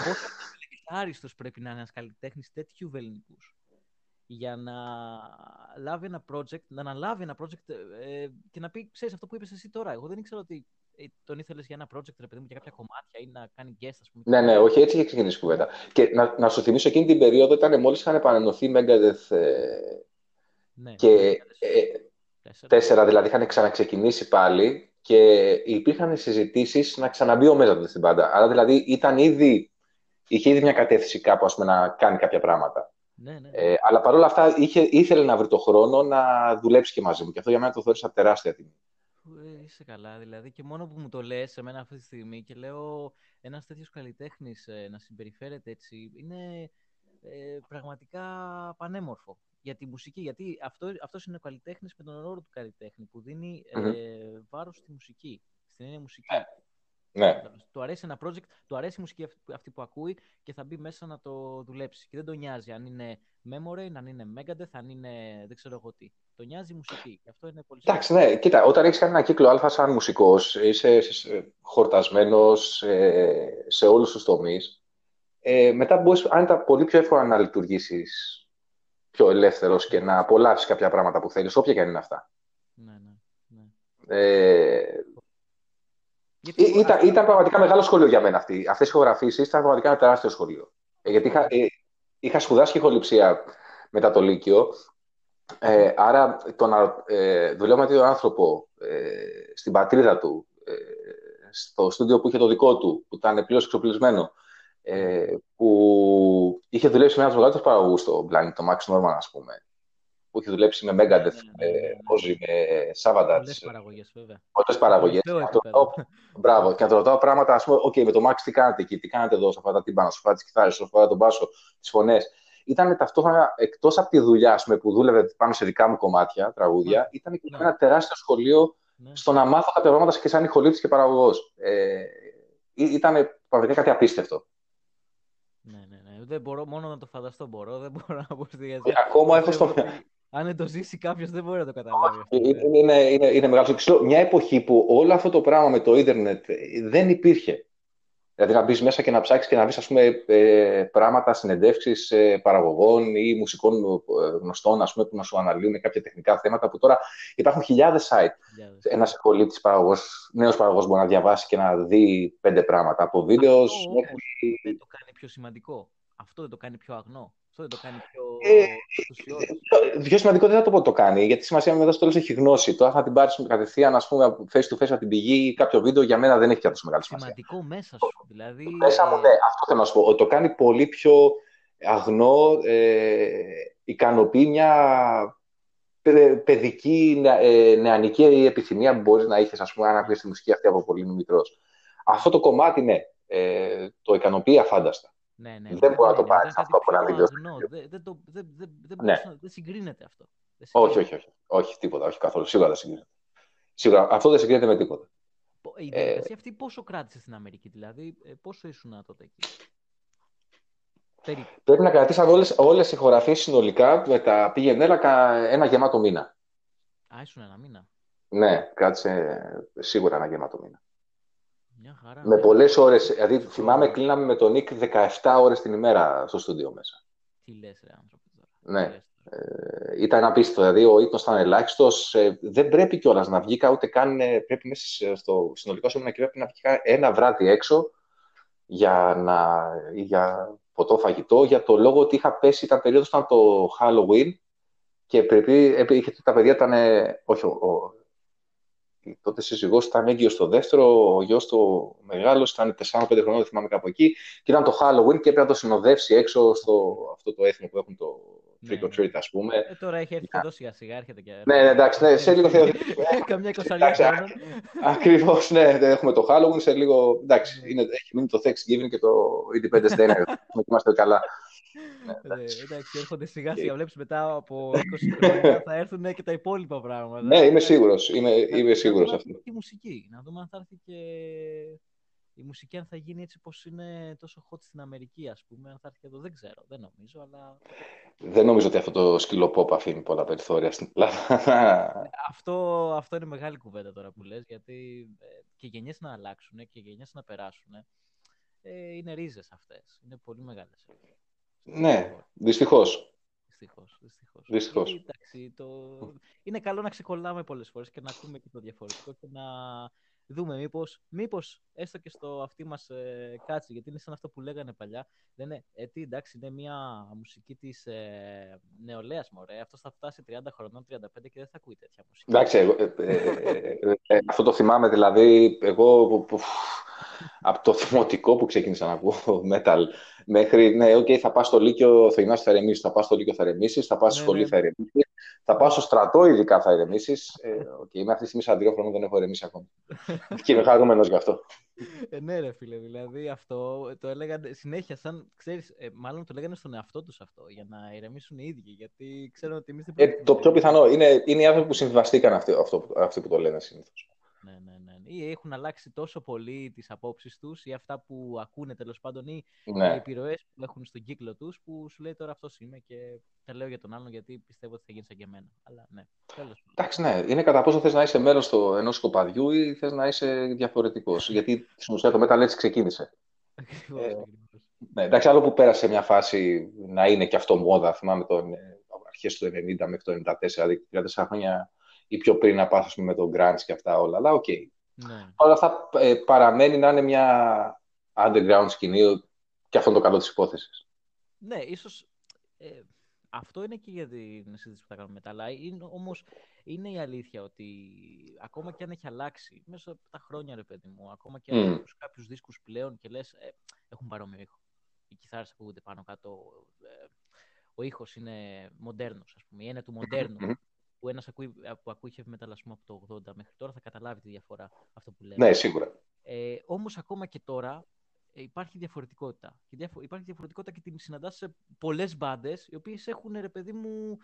Πόσο άριστος πρέπει να είναι ένας καλλιτέχνης τέτοιου βεληνικούς για να λάβει ένα project, να αναλάβει ένα project ε, και να πει, ξέρεις αυτό που είπες εσύ τώρα, εγώ δεν ήξερα ότι ε, τον ήθελες για ένα project, ρε παιδί μου, για κάποια κομμάτια ή να κάνει guest, ας πούμε.
Ναι, ναι, όχι, έτσι είχε ξεκινήσει η κουβέντα. Και να, να σου θυμίσω εκείνη την περίοδο ήταν μόλις είχαν επανενωθεί Megadeth ε, ναι, και ε, τέσσερα, δηλαδή είχαν ξαναξεκινήσει πάλι και υπήρχαν συζητήσεις να ξαναμπεί ο Μέζαντο στην πάντα. Άρα δηλαδή ήταν ήδη, είχε ήδη μια κατεύθυνση κάπου ας πούμε, να κάνει κάποια πράγματα.
Ναι, ναι.
Ε, αλλά παρόλα αυτά είχε, ήθελε να βρει το χρόνο να δουλέψει και μαζί μου. Και αυτό για μένα το θεώρησα τεράστια τιμή.
Ε, είσαι καλά, δηλαδή. Και μόνο που μου το λες σε μένα αυτή τη στιγμή και λέω ένας τέτοιος καλλιτέχνης ε, να συμπεριφέρεται έτσι είναι ε, πραγματικά πανέμορφο για τη μουσική. Γιατί αυτό αυτός είναι ο καλλιτέχνης με τον όρο του καλλιτέχνη που δίνει mm-hmm. ε, βάρος στη μουσική, στην έννοια μουσική.
Ναι.
Του αρέσει ένα project, του αρέσει η μουσική αυτή που ακούει και θα μπει μέσα να το δουλέψει. Και δεν τον νοιάζει αν είναι Memory, αν είναι Megadeth, αν είναι δεν ξέρω εγώ τι. Το νοιάζει η μουσική. Και αυτό είναι πολύ
Εντάξει, ναι. Κοίτα, όταν έχεις κάνει ένα κύκλο Α σαν μουσικός, είσαι χορτασμένος σε, σε όλους τους τομείς. Ε, μετά μπορείς, αν ήταν πολύ πιο εύκολα να λειτουργήσεις πιο ελεύθερος και να απολαύσεις κάποια πράγματα που θέλεις, όποια και αν είναι αυτά.
Ναι, ναι. ναι. Ε,
γιατί... Ήταν, ήταν πραγματικά μεγάλο σχολείο για μένα αυτή. Αυτές οι ηχογραφήσεις ήταν πραγματικά ένα τεράστιο σχολείο. Ε, γιατί είχα, ε, είχα σπουδάσει ηχοληψία μετά το Λύκειο. Ε, άρα το να ε, δουλεύω με τον άνθρωπο ε, στην πατρίδα του, ε, στο στούντιο που είχε το δικό του, που ήταν πλήρως εξοπλισμένο, ε, που είχε δουλέψει με ένα από του μεγαλύτερου παραγωγούς στο Blind, το Max Norman, ας πούμε, που έχει δουλέψει με Megadeth, ναι, ναι, με Ozzy, ναι, με Savatage. Πολλές
παραγωγές, βέβαια.
Πολλές παραγωγές. Μπράβο. Και να το ρωτάω πράγματα, ας πούμε, OK, με το Max τι κάνετε εκεί, τι κάνετε εδώ, σε αυτά τα τύμπανα, σε αυτά τις κιθάρες, σε αυτά τον μπάσο, τις φωνές. Ήταν ταυτόχρονα, εκτός από τη δουλειά πούμε, που δούλευε πάνω σε δικά μου κομμάτια, τραγούδια, ήταν και ένα τεράστιο σχολείο στο να μάθω κάποια πράγματα και σαν ηχολήπτης και παραγωγός. Ε, ήταν πραγματικά κάτι απίστευτο.
Ναι, ναι, ναι. Δεν μπορώ, μόνο να το φανταστώ μπορώ. Δεν μπορώ να πω στη
Ακόμα έχω στο,
αν δεν το ζήσει κάποιος, δεν μπορεί να το καταλάβει.
Είναι, είναι, είναι, είναι μεγάλο. Μια εποχή που όλο αυτό το πράγμα με το ίντερνετ δεν υπήρχε. Δηλαδή να μπεις μέσα και να ψάξεις και να βρεις ε, πράγματα, συνεντεύξεις ε, παραγωγών ή μουσικών ε, γνωστών ας πούμε, που να σου αναλύουν κάποια τεχνικά θέματα που τώρα υπάρχουν χιλιάδες site. Ένας πολίτης παραγωγός, νέος παραγωγός μπορεί να διαβάσει και να δει πέντε πράγματα από βίντεο.
Μέχρι... Δεν το κάνει πιο σημαντικό. Αυτό δεν το κάνει πιο αγνό. Αυτό δεν το κάνει πιο.
Ε, πιο σημαντικό δεν θα το πω το κάνει, γιατί σημασία μετά στο τέλο έχει γνώση. Τώρα θα την πάρεις κατευθείαν, ας πούμε, face to face από την πηγή ή κάποιο βίντεο για μένα δεν έχει τόσο μεγάλη σημασία.
Σημαντικό μέσα σου. Δηλαδή...
Μέσα μου, ναι, αυτό θέλω να σου πω. Ότι το κάνει πολύ πιο αγνό, ε, ικανοποιεί μια παιδική, ε, νεανική επιθυμία που μπορείς να έχει, ας πούμε, αν ακούσει τη μουσική αυτή από πολύ μικρός. Αυτό το κομμάτι, ναι, ε, το ικανοποιεί αφάνταστα.
Ναι, ναι,
δεν
ναι,
μπορεί
ναι,
να το πάρεις
ναι,
αυτό από ένα βίντεο.
Δεν, δεν, το, δεν, δεν, δεν,
ναι.
να, δεν συγκρίνεται αυτό. Δεν
όχι, όχι, όχι, όχι. τίποτα, όχι καθόλου. Σίγουρα δεν συγκρίνεται. Σίγουρα αυτό δεν συγκρίνεται με τίποτα.
Η διαδικασία ε... αυτή πόσο κράτησε στην Αμερική, δηλαδή, ε, πόσο ήσουν τότε εκεί;
Περίπου. Πρέπει να κρατήσαν όλες, όλες οι χωραφίες συνολικά με τα πήγαινε ένα γεμάτο μήνα.
Α, ήσουν ένα μήνα.
Ναι, κράτησε σίγουρα ένα γεμάτο μήνα.
Μια χαρά.
Με πολλές ώρες. Δηλαδή, θυμάμαι, κλείναμε με τον Νίκ 17 ώρες την ημέρα στο στούντιο μέσα.
Τι λες, ρε άνθρωπος.
Ναι. Ε, ήταν απίστευτο. Δηλαδή, ο ύπνος ήταν ελάχιστος. Ε, δεν πρέπει κιόλας να βγει ούτε καν. Ε, πρέπει μέσα στο συνολικό σώμα και πρέπει να βγει ένα βράδυ έξω για, να, για ποτό φαγητό. Για το λόγο ότι είχα πέσει, ήταν περίοδος ήταν το Halloween και πρέπει, είχε, τα παιδιά ήταν. Όχι, ο, τότε σύζυγός ήταν έγκυος στο δεύτερο, ο γιος του μεγάλος ήταν 4-5 χρονών, δεν θυμάμαι κάπου εκεί. Και ήταν το Halloween και έπρεπε να το συνοδεύσει έξω στο αυτό το έθνο που έχουν το trick or treat, ας πούμε.
Ε, τώρα έχει έρθει εδώ σιγά σιγά, έρχεται και.
Ναι, ναι, εντάξει, ναι, σε λίγο θα.
Καμιά εικοσαριά
Ακριβώς, ναι, έχουμε το Halloween, σε λίγο. Εντάξει, είναι, έχει μείνει το Thanksgiving και το Independence Day, <laughs> να είμαστε καλά.
Ναι, εντάξει, έρχονται σιγά σιγά. Βλέπεις μετά από 20 χρόνια θα έρθουν και τα υπόλοιπα πράγματα.
Ναι, είμαι σίγουρος. Είμαι, είμαι σίγουρος αυτό.
Και η μουσική. Να δούμε αν θα έρθει και η μουσική αν θα γίνει έτσι πως είναι τόσο hot στην Αμερική, ας πούμε, αν θα έρθει εδώ, δεν ξέρω, δεν νομίζω, αλλά...
Δεν νομίζω ότι αυτό το σκύλο pop αφήνει πολλά περιθώρια στην Ελλάδα.
αυτό, αυτό είναι μεγάλη κουβέντα τώρα που λες, γιατί ε, και γενιές να αλλάξουν και γενιές να περάσουν, ε, είναι ρίζες αυτές, είναι πολύ μεγάλες.
Ναι, δυστυχώς.
Δυστυχώς, δυστυχώς.
δυστυχώς.
εντάξει, το... Είναι καλό να ξεκολλάμε πολλές φορές και να ακούμε και το διαφορετικό και να δούμε μήπως, μήπως έστω και στο αυτή μας ε, κάτσει, γιατί είναι σαν αυτό που λέγανε παλιά. Δεν είναι, ε, τι, εντάξει, είναι μια μουσική της ε, νεολαίας, μωρέ. Αυτό θα φτάσει 30 χρονών, 35 και δεν θα ακούει τέτοια μουσική.
Εντάξει, ε, ε, ε, ε, αυτό το θυμάμαι, δηλαδή, εγώ που, που, από το δημοτικό που ξεκίνησα να ακούω metal μέχρι, ναι, okay, θα πας στο Λύκειο, θα γυμνάσει, θα ηρεμήσεις, θα πας στο Λύκειο, θα ηρεμήσεις, θα πας στο ναι, σχολείο, ναι. θα ηρεμήσεις, θα πάω στο στρατό, ειδικά θα ηρεμήσεις. Ε, okay, είμαι αυτή τη στιγμή 42 χρονών, δεν έχω ηρεμήσει ακόμα. <laughs> και είμαι χαρούμενο γι' αυτό.
Ε, ναι, ρε φίλε, δηλαδή αυτό το έλεγαν συνέχεια, σαν ξέρεις, ε, μάλλον το λέγανε στον εαυτό τους αυτό, για να ηρεμήσουν οι ίδιοι. Γιατί ξέρουν ότι εμείς δεν
ε, Το πιο πιθανό είναι, είναι οι άνθρωποι που συμβιβαστήκαν αυτοί, αυτό, αυτοί που το λένε συνήθως.
Ναι, ναι, ναι. Ή έχουν αλλάξει τόσο πολύ τις απόψεις τους ή αυτά που ακούνε τέλος πάντων ή ναι. οι επιρροές που έχουν στον κύκλο τους που σου λέει τώρα αυτός είμαι και τα λέω για τον άλλον γιατί πιστεύω ότι θα γίνει σαν και εμένα. Αλλά ναι, τέλος.
Εντάξει, ναι. Είναι κατά πόσο θες να είσαι μέρος ενός σκοπαδιού ή θες να είσαι διαφορετικός. γιατί στην ουσία το Metal έτσι ξεκίνησε.
Ακριβώς, ε,
ναι, εντάξει, άλλο που πέρασε μια φάση να είναι και αυτό μόδα. Θυμάμαι τον αρχές του 90 μέχρι το 94, δηλαδή 34 χρόνια ή πιο πριν να πάθω με τον grunge και αυτά όλα. Αλλά OK. Okay. Ναι. Όλα αυτά ε, παραμένει να είναι μια underground σκηνή και αυτό είναι το καλό της υπόθεσης.
Ναι, ίσως ε, αυτό είναι και για την συζήτηση που θα κάνουμε μετά, αλλά είναι, όμως είναι η αλήθεια ότι ακόμα και αν έχει αλλάξει μέσα από τα χρόνια, ρε παιδί μου, ακόμα και αν mm. κάποιους δίσκους πλέον και λες ε, έχουν παρόμοιο ήχο. Οι κιθάρες ακούγονται πάνω κάτω, ε, ο ήχος είναι μοντέρνος, ας πούμε, είναι του μοντέρνου που ένας ακούει, που ακούει heavy metal πούμε, από το 80 μέχρι τώρα θα καταλάβει τη διαφορά αυτό που λέμε.
Ναι, σίγουρα.
Ε, όμως ακόμα και τώρα ε, υπάρχει διαφορετικότητα. Και διαφο- υπάρχει διαφορετικότητα και την συναντάς σε πολλές μπάντες, οι οποίες έχουν, ρε παιδί μου,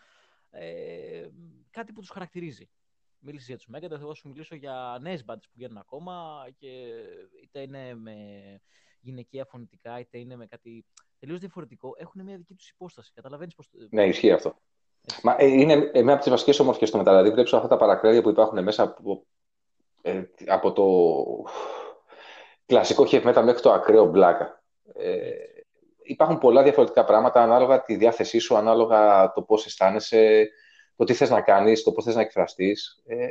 ε, κάτι που τους χαρακτηρίζει. Μίλησες για τους Megadeth, εγώ σου μιλήσω για νέες μπάντες που βγαίνουν ακόμα και είτε είναι με γυναικεία φωνητικά, είτε είναι με κάτι τελείως διαφορετικό, έχουν μια δική τους υπόσταση. Καταλαβαίνεις πώς...
Ναι, ισχύει αυτό. Μα, ε, είναι μια από τις βασικές ομορφιές στο μεταλλαδί. Δηλαδή, αυτά τα παρακράτια που υπάρχουν μέσα από, ε, από το. κλασικό heavy metal μέχρι το ακραίο μπλάκα. Ε, υπάρχουν πολλά διαφορετικά πράγματα ανάλογα τη διάθεσή σου, ανάλογα το πώς αισθάνεσαι, το τι θες να κάνεις, το πώς θες να εκφραστείς. Ε,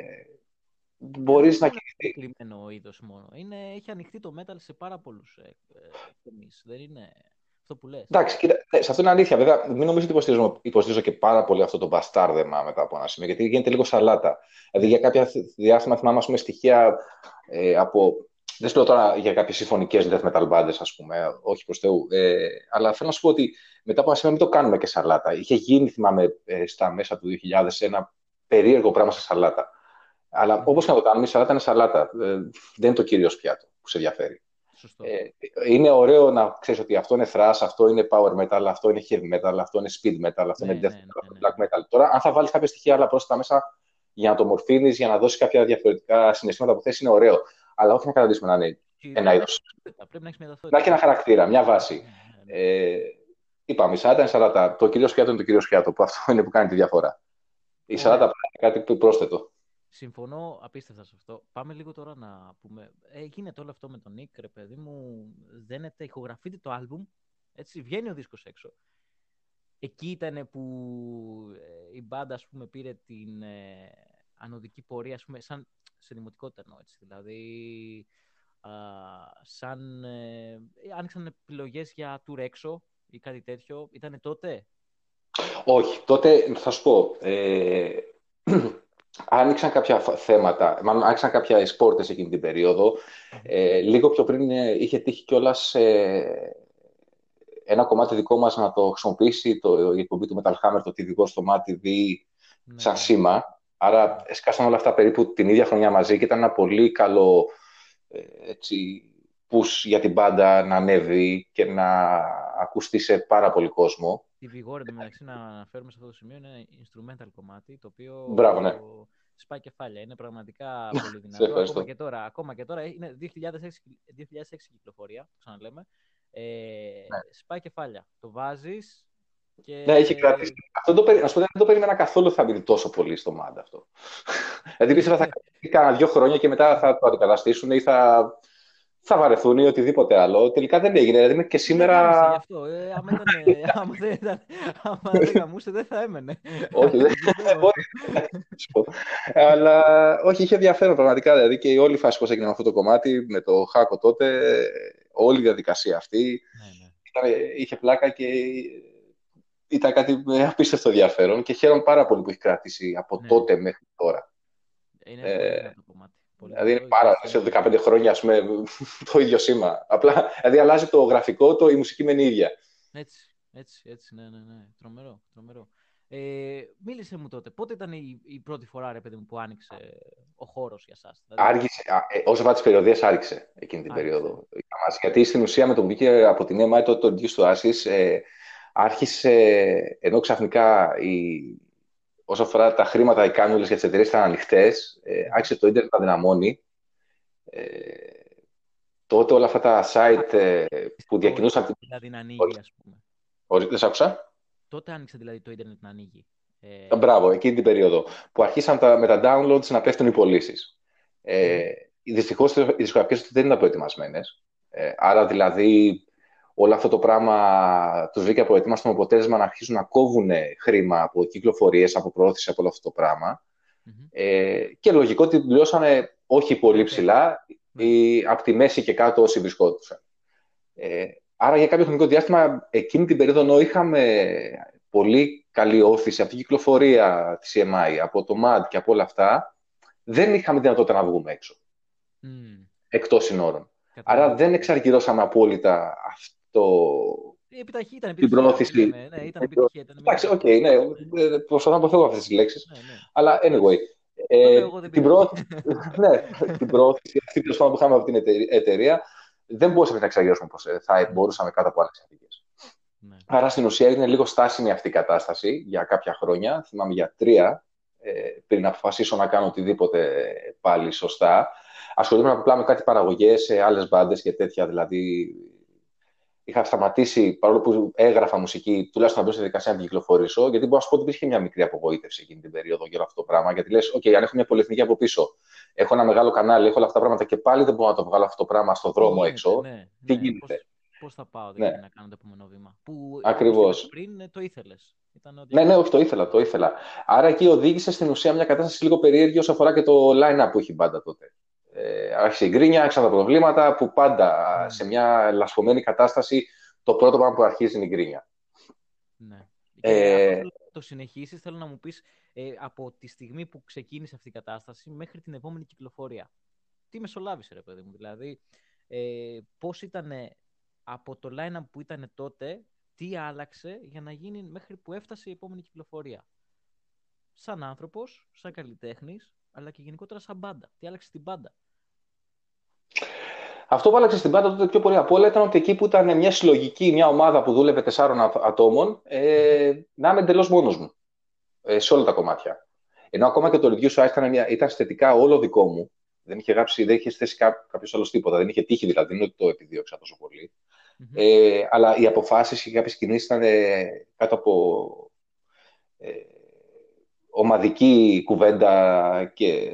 μπορείς να
κινηθεί. Είναι κλειμένο είδος μόνο. Είναι, έχει ανοιχτεί το metal σε πάρα πολλούς ε, ε Δεν είναι αυτό που λες.
Εντάξει, κοίτα, ε, σε αυτό είναι αλήθεια. Βέβαια, μην νομίζω ότι υποστηρίζω, υποστηρίζω και πάρα πολύ αυτό το μπαστάρδεμα μετά από ένα σημείο, γιατί γίνεται λίγο σαλάτα. Δηλαδή, για κάποια διάστημα θυμάμαι πούμε, στοιχεία ε, από. Δεν σου λέω τώρα για κάποιες συμφωνικές death metal bands, ας πούμε, όχι προς Θεού. Ε, αλλά θέλω να σου πω ότι μετά από ένα σημείο μην το κάνουμε και σαλάτα. Είχε γίνει, θυμάμαι, ε, στα μέσα του 2000 ένα περίεργο πράγμα σε σαλάτα. Αλλά όπως και να το κάνουμε, η σαλάτα είναι σαλάτα. Ε, δεν είναι το κύριος πιάτο που σε ενδιαφέρει. Ε, είναι ωραίο να ξέρεις ότι αυτό είναι thrash, αυτό είναι power metal, αυτό είναι heavy metal, αυτό είναι speed metal, αυτό είναι ναι, death ναι, metal, ναι, black metal. Τώρα, αν θα βάλεις κάποια στοιχεία άλλα πρόσθετα μέσα για να το μορφύνεις, για να δώσεις κάποια διαφορετικά συναισθήματα που θες, είναι ωραίο. Αλλά όχι να κρατήσουμε να είναι ένα είδος.
Πρέπει να έχεις μια
Να έχεις ένα χαρακτήρα, μια βάση. Ε, είπαμε, η σαλάτα είναι σαλάτα. Το κυρίω πιάτο είναι το κυρίω πιάτο, που αυτό είναι που κάνει τη διαφορά. Η σαλάτα είναι κάτι πρόσθετο.
Συμφωνώ απίστευτα σε αυτό. Πάμε λίγο τώρα να πούμε. Ε, γίνεται όλο αυτό με τον Νίκ, ρε παιδί μου. Δένεται, ηχογραφείται το άλμπουμ. Έτσι, βγαίνει ο δίσκος έξω. Εκεί ήταν που ε, η μπάντα, ας πούμε, πήρε την ε, ανωδική πορεία, ας πούμε, σαν σε δημοτικότητα εννοώ, έτσι. Δηλαδή, α, σαν ε, άνοιξαν επιλογές για tour έξω ή κάτι τέτοιο. Ήτανε τότε;
Όχι, τότε θα σου πω. Ε, άνοιξαν κάποια θέματα, μάλλον άνοιξαν κάποια πόρτε εκείνη την περίοδο. Ε, λίγο πιο πριν ε, είχε τύχει κιόλας ε, ένα κομμάτι δικό μας να το χρησιμοποιήσει το, η εκπομπή του Metal Hammer, το TV στο MATV, ναι. σαν σήμα. Άρα σκάσαν όλα αυτά περίπου την ίδια χρονιά μαζί και ήταν ένα πολύ καλό ε, έτσι, push για την μπάντα να ανέβει και να ακουστεί σε πάρα πολύ κόσμο.
Τη Vigor, μεταξύ, να αναφέρουμε σε αυτό το σημείο, είναι instrumental κομμάτι, το οποίο
Μπράβο, ναι.
σπάει κεφάλια. Είναι πραγματικά πολύ δυνατό. ακόμα, και τώρα, ακόμα και τώρα, είναι 2006, 2006 κυκλοφορία, το ξαναλέμε. Ε, ναι. Σπάει κεφάλια. Το βάζεις και...
Ναι, έχει κρατήσει. Αυτό το, περί... δεν το περίμενα καθόλου θα μπει τόσο πολύ στο μάντα αυτό. <laughs> δηλαδή πίστευα θα κρατήσει κάνα δύο χρόνια και μετά θα το αντικαταστήσουν ή θα θα βαρεθούν ή οτιδήποτε άλλο. Τελικά δεν έγινε. Δηλαδή και σήμερα.
Γι' αυτό. Ε, άμα, ήταν, <laughs> άμα δεν ήταν. Άμα δεν γαμούσε, δεν θα έμενε.
όχι, δεν μπορεί. <laughs> Αλλά όχι, είχε ενδιαφέρον πραγματικά. Δηλαδή και όλη η φάση πώς έγινε με αυτό το κομμάτι, με το Χάκο τότε, όλη η διαδικασία αυτή. Ναι, ναι. Ήταν, είχε πλάκα και ήταν κάτι απίστευτο ενδιαφέρον και χαίρομαι πάρα πολύ που έχει κρατήσει από ναι. τότε μέχρι τώρα.
Είναι ε, το κομμάτι.
Δηλαδή είναι πάρα σε 15 χρόνια ας πούμε, <laughs> το ίδιο σήμα. Απλά δηλαδή αλλάζει το γραφικό, το, η μουσική μένει ίδια.
Έτσι, έτσι, έτσι, ναι, ναι, ναι. Τρομερό, τρομερό. Ε, μίλησε μου τότε, πότε ήταν η, η πρώτη φορά ρε παιδί μου, που άνοιξε ο χώρος για σας.
Δηλαδή... Άργησε, ε, όσο βάζει περιοδίες άρχισε εκείνη την άρχισε. περίοδο. Γιατί στην ουσία με τον μπήκε από την ΕΜΑ το, το του Άσης ε, άρχισε, ενώ ξαφνικά η, όσο αφορά τα χρήματα, οι κάνουλε για τις εταιρείες ήταν ανοιχτές, ε, άρχισε το ίντερνετ να δυναμώνει. Ε, τότε όλα αυτά τα site ε, που διακινούσαν...
Δηλαδή να ανοίγει, ας πούμε.
δεν σ' άκουσα;
Τότε άνοιξε δηλαδή το ίντερνετ να ανοίγει.
Ε... Μπράβο, εκείνη την περίοδο που αρχίσαν τα, με τα downloads να πέφτουν οι πωλήσεις. Ε, Δυστυχώς οι δισκογραφίε δεν ήταν προετοιμασμένε. Ε, άρα δηλαδή όλο αυτό το πράγμα τους βρήκε από ετοίμαστο αποτέλεσμα να αρχίσουν να κόβουν χρήμα από κυκλοφορίες, από προώθηση από όλο αυτό το πραγμα Ε, και λογικό ότι πληρώσανε όχι πολύ ψηλά, ή από τη μέση και κάτω όσοι βρισκόντουσαν. Ε, άρα για κάποιο χρονικό διάστημα, εκείνη την περίοδο ενώ είχαμε πολύ καλή όθηση από την κυκλοφορία της EMI, από το MAD και από όλα αυτά, δεν είχαμε δυνατότητα να βγούμε έξω. Mm. Εκτός συνόρων. Άρα δεν εξαργυρώσαμε απόλυτα
το... Η επιταχύ ήταν
την πρόθεση. Ναι,
ναι, ήταν επιτυχία. Ήταν
Εντάξει, OK, okay, ναι. Ε, προσπαθώ να αποφεύγω αυτές τις λέξεις. Ναι, ναι. Αλλά anyway.
Ε, την,
πρόθεση, <laughs> ναι, την πρόθεση αυτή που είχαμε από την εταιρεία δεν μπορούσαμε να εξαργυρώσουμε όπως ε, θα μπορούσαμε κάτω από άλλες συνθήκες. Ναι. Άρα στην ουσία είναι λίγο στάσιμη αυτή η κατάσταση για κάποια χρόνια. Θυμάμαι για τρία ε, πριν να αποφασίσω να κάνω οτιδήποτε πάλι σωστά. Ασχολούμαι απλά με κάτι παραγωγές σε άλλες μπάντες και τέτοια. Δηλαδή είχα σταματήσει, παρόλο που έγραφα μουσική, τουλάχιστον να μπω στη διαδικασία να την κυκλοφορήσω, γιατί μπορώ να σου πω ότι υπήρχε μια μικρή απογοήτευση εκείνη την περίοδο για αυτό το πράγμα. Γιατί λες, OK, αν έχω μια πολυεθνική από πίσω, έχω ένα μεγάλο κανάλι, έχω όλα αυτά τα πράγματα και πάλι δεν μπορώ να το βγάλω αυτό το πράγμα στον δρόμο
γίνεται,
έξω.
Ναι,
τι
ναι,
γίνεται;
Πώ θα πάω
Ναι.
δηλαδή, να κάνω το επόμενο βήμα. Που
Ακριβώς.
πριν ε, το ήθελες. Ήταν ότι...
Ναι, ναι, όχι, το ήθελα, το ήθελα. Άρα εκεί οδήγησε στην ουσία μια κατάσταση λίγο περίεργη όσο αφορά και το line-up που έχει η μπάντα τότε. Ε, άρχισε η γκρίνια, άρχισαν τα προβλήματα που πάντα
Ναι.
σε μια λασπωμένη κατάσταση το πρώτο πράγμα που αρχίζει είναι η γκρίνια.
Ναι.
Ε,
Και αν το συνεχίσεις, θέλω να μου πεις ε, από τη στιγμή που ξεκίνησε αυτή η κατάσταση μέχρι την επόμενη κυκλοφορία. Τι μεσολάβησε, ρε παιδί μου. Δηλαδή, ε, πώς ήταν από το line που ήταν τότε, τι άλλαξε για να γίνει μέχρι που έφτασε η επόμενη κυκλοφορία. Σαν άνθρωπος, σαν καλλιτέχνης, αλλά και γενικότερα σαν μπάντα. Τι άλλαξε στην μπάντα.
Αυτό που άλλαξε στην πάντα τότε πιο πολύ απ' όλα ήταν ότι εκεί που ήταν μια συλλογική, μια ομάδα που δούλευε τεσσάρων α- ατόμων, ε, να είμαι εντελώς μόνος μου ε, σε όλα τα κομμάτια. Ενώ ακόμα και το review σου ήταν, μια, ήταν αισθητικά όλο δικό μου. Δεν είχε γράψει, δεν είχε θέσει κάποιος άλλος τίποτα. Δεν είχε τύχει δηλαδή, δεν είναι ότι το επιδίωξα τόσο πολύ.
Μμμ.
Ε, αλλά οι αποφάσεις και κάποιες κινήσεις ήταν ε, κάτω από ε, ομαδική κουβέντα και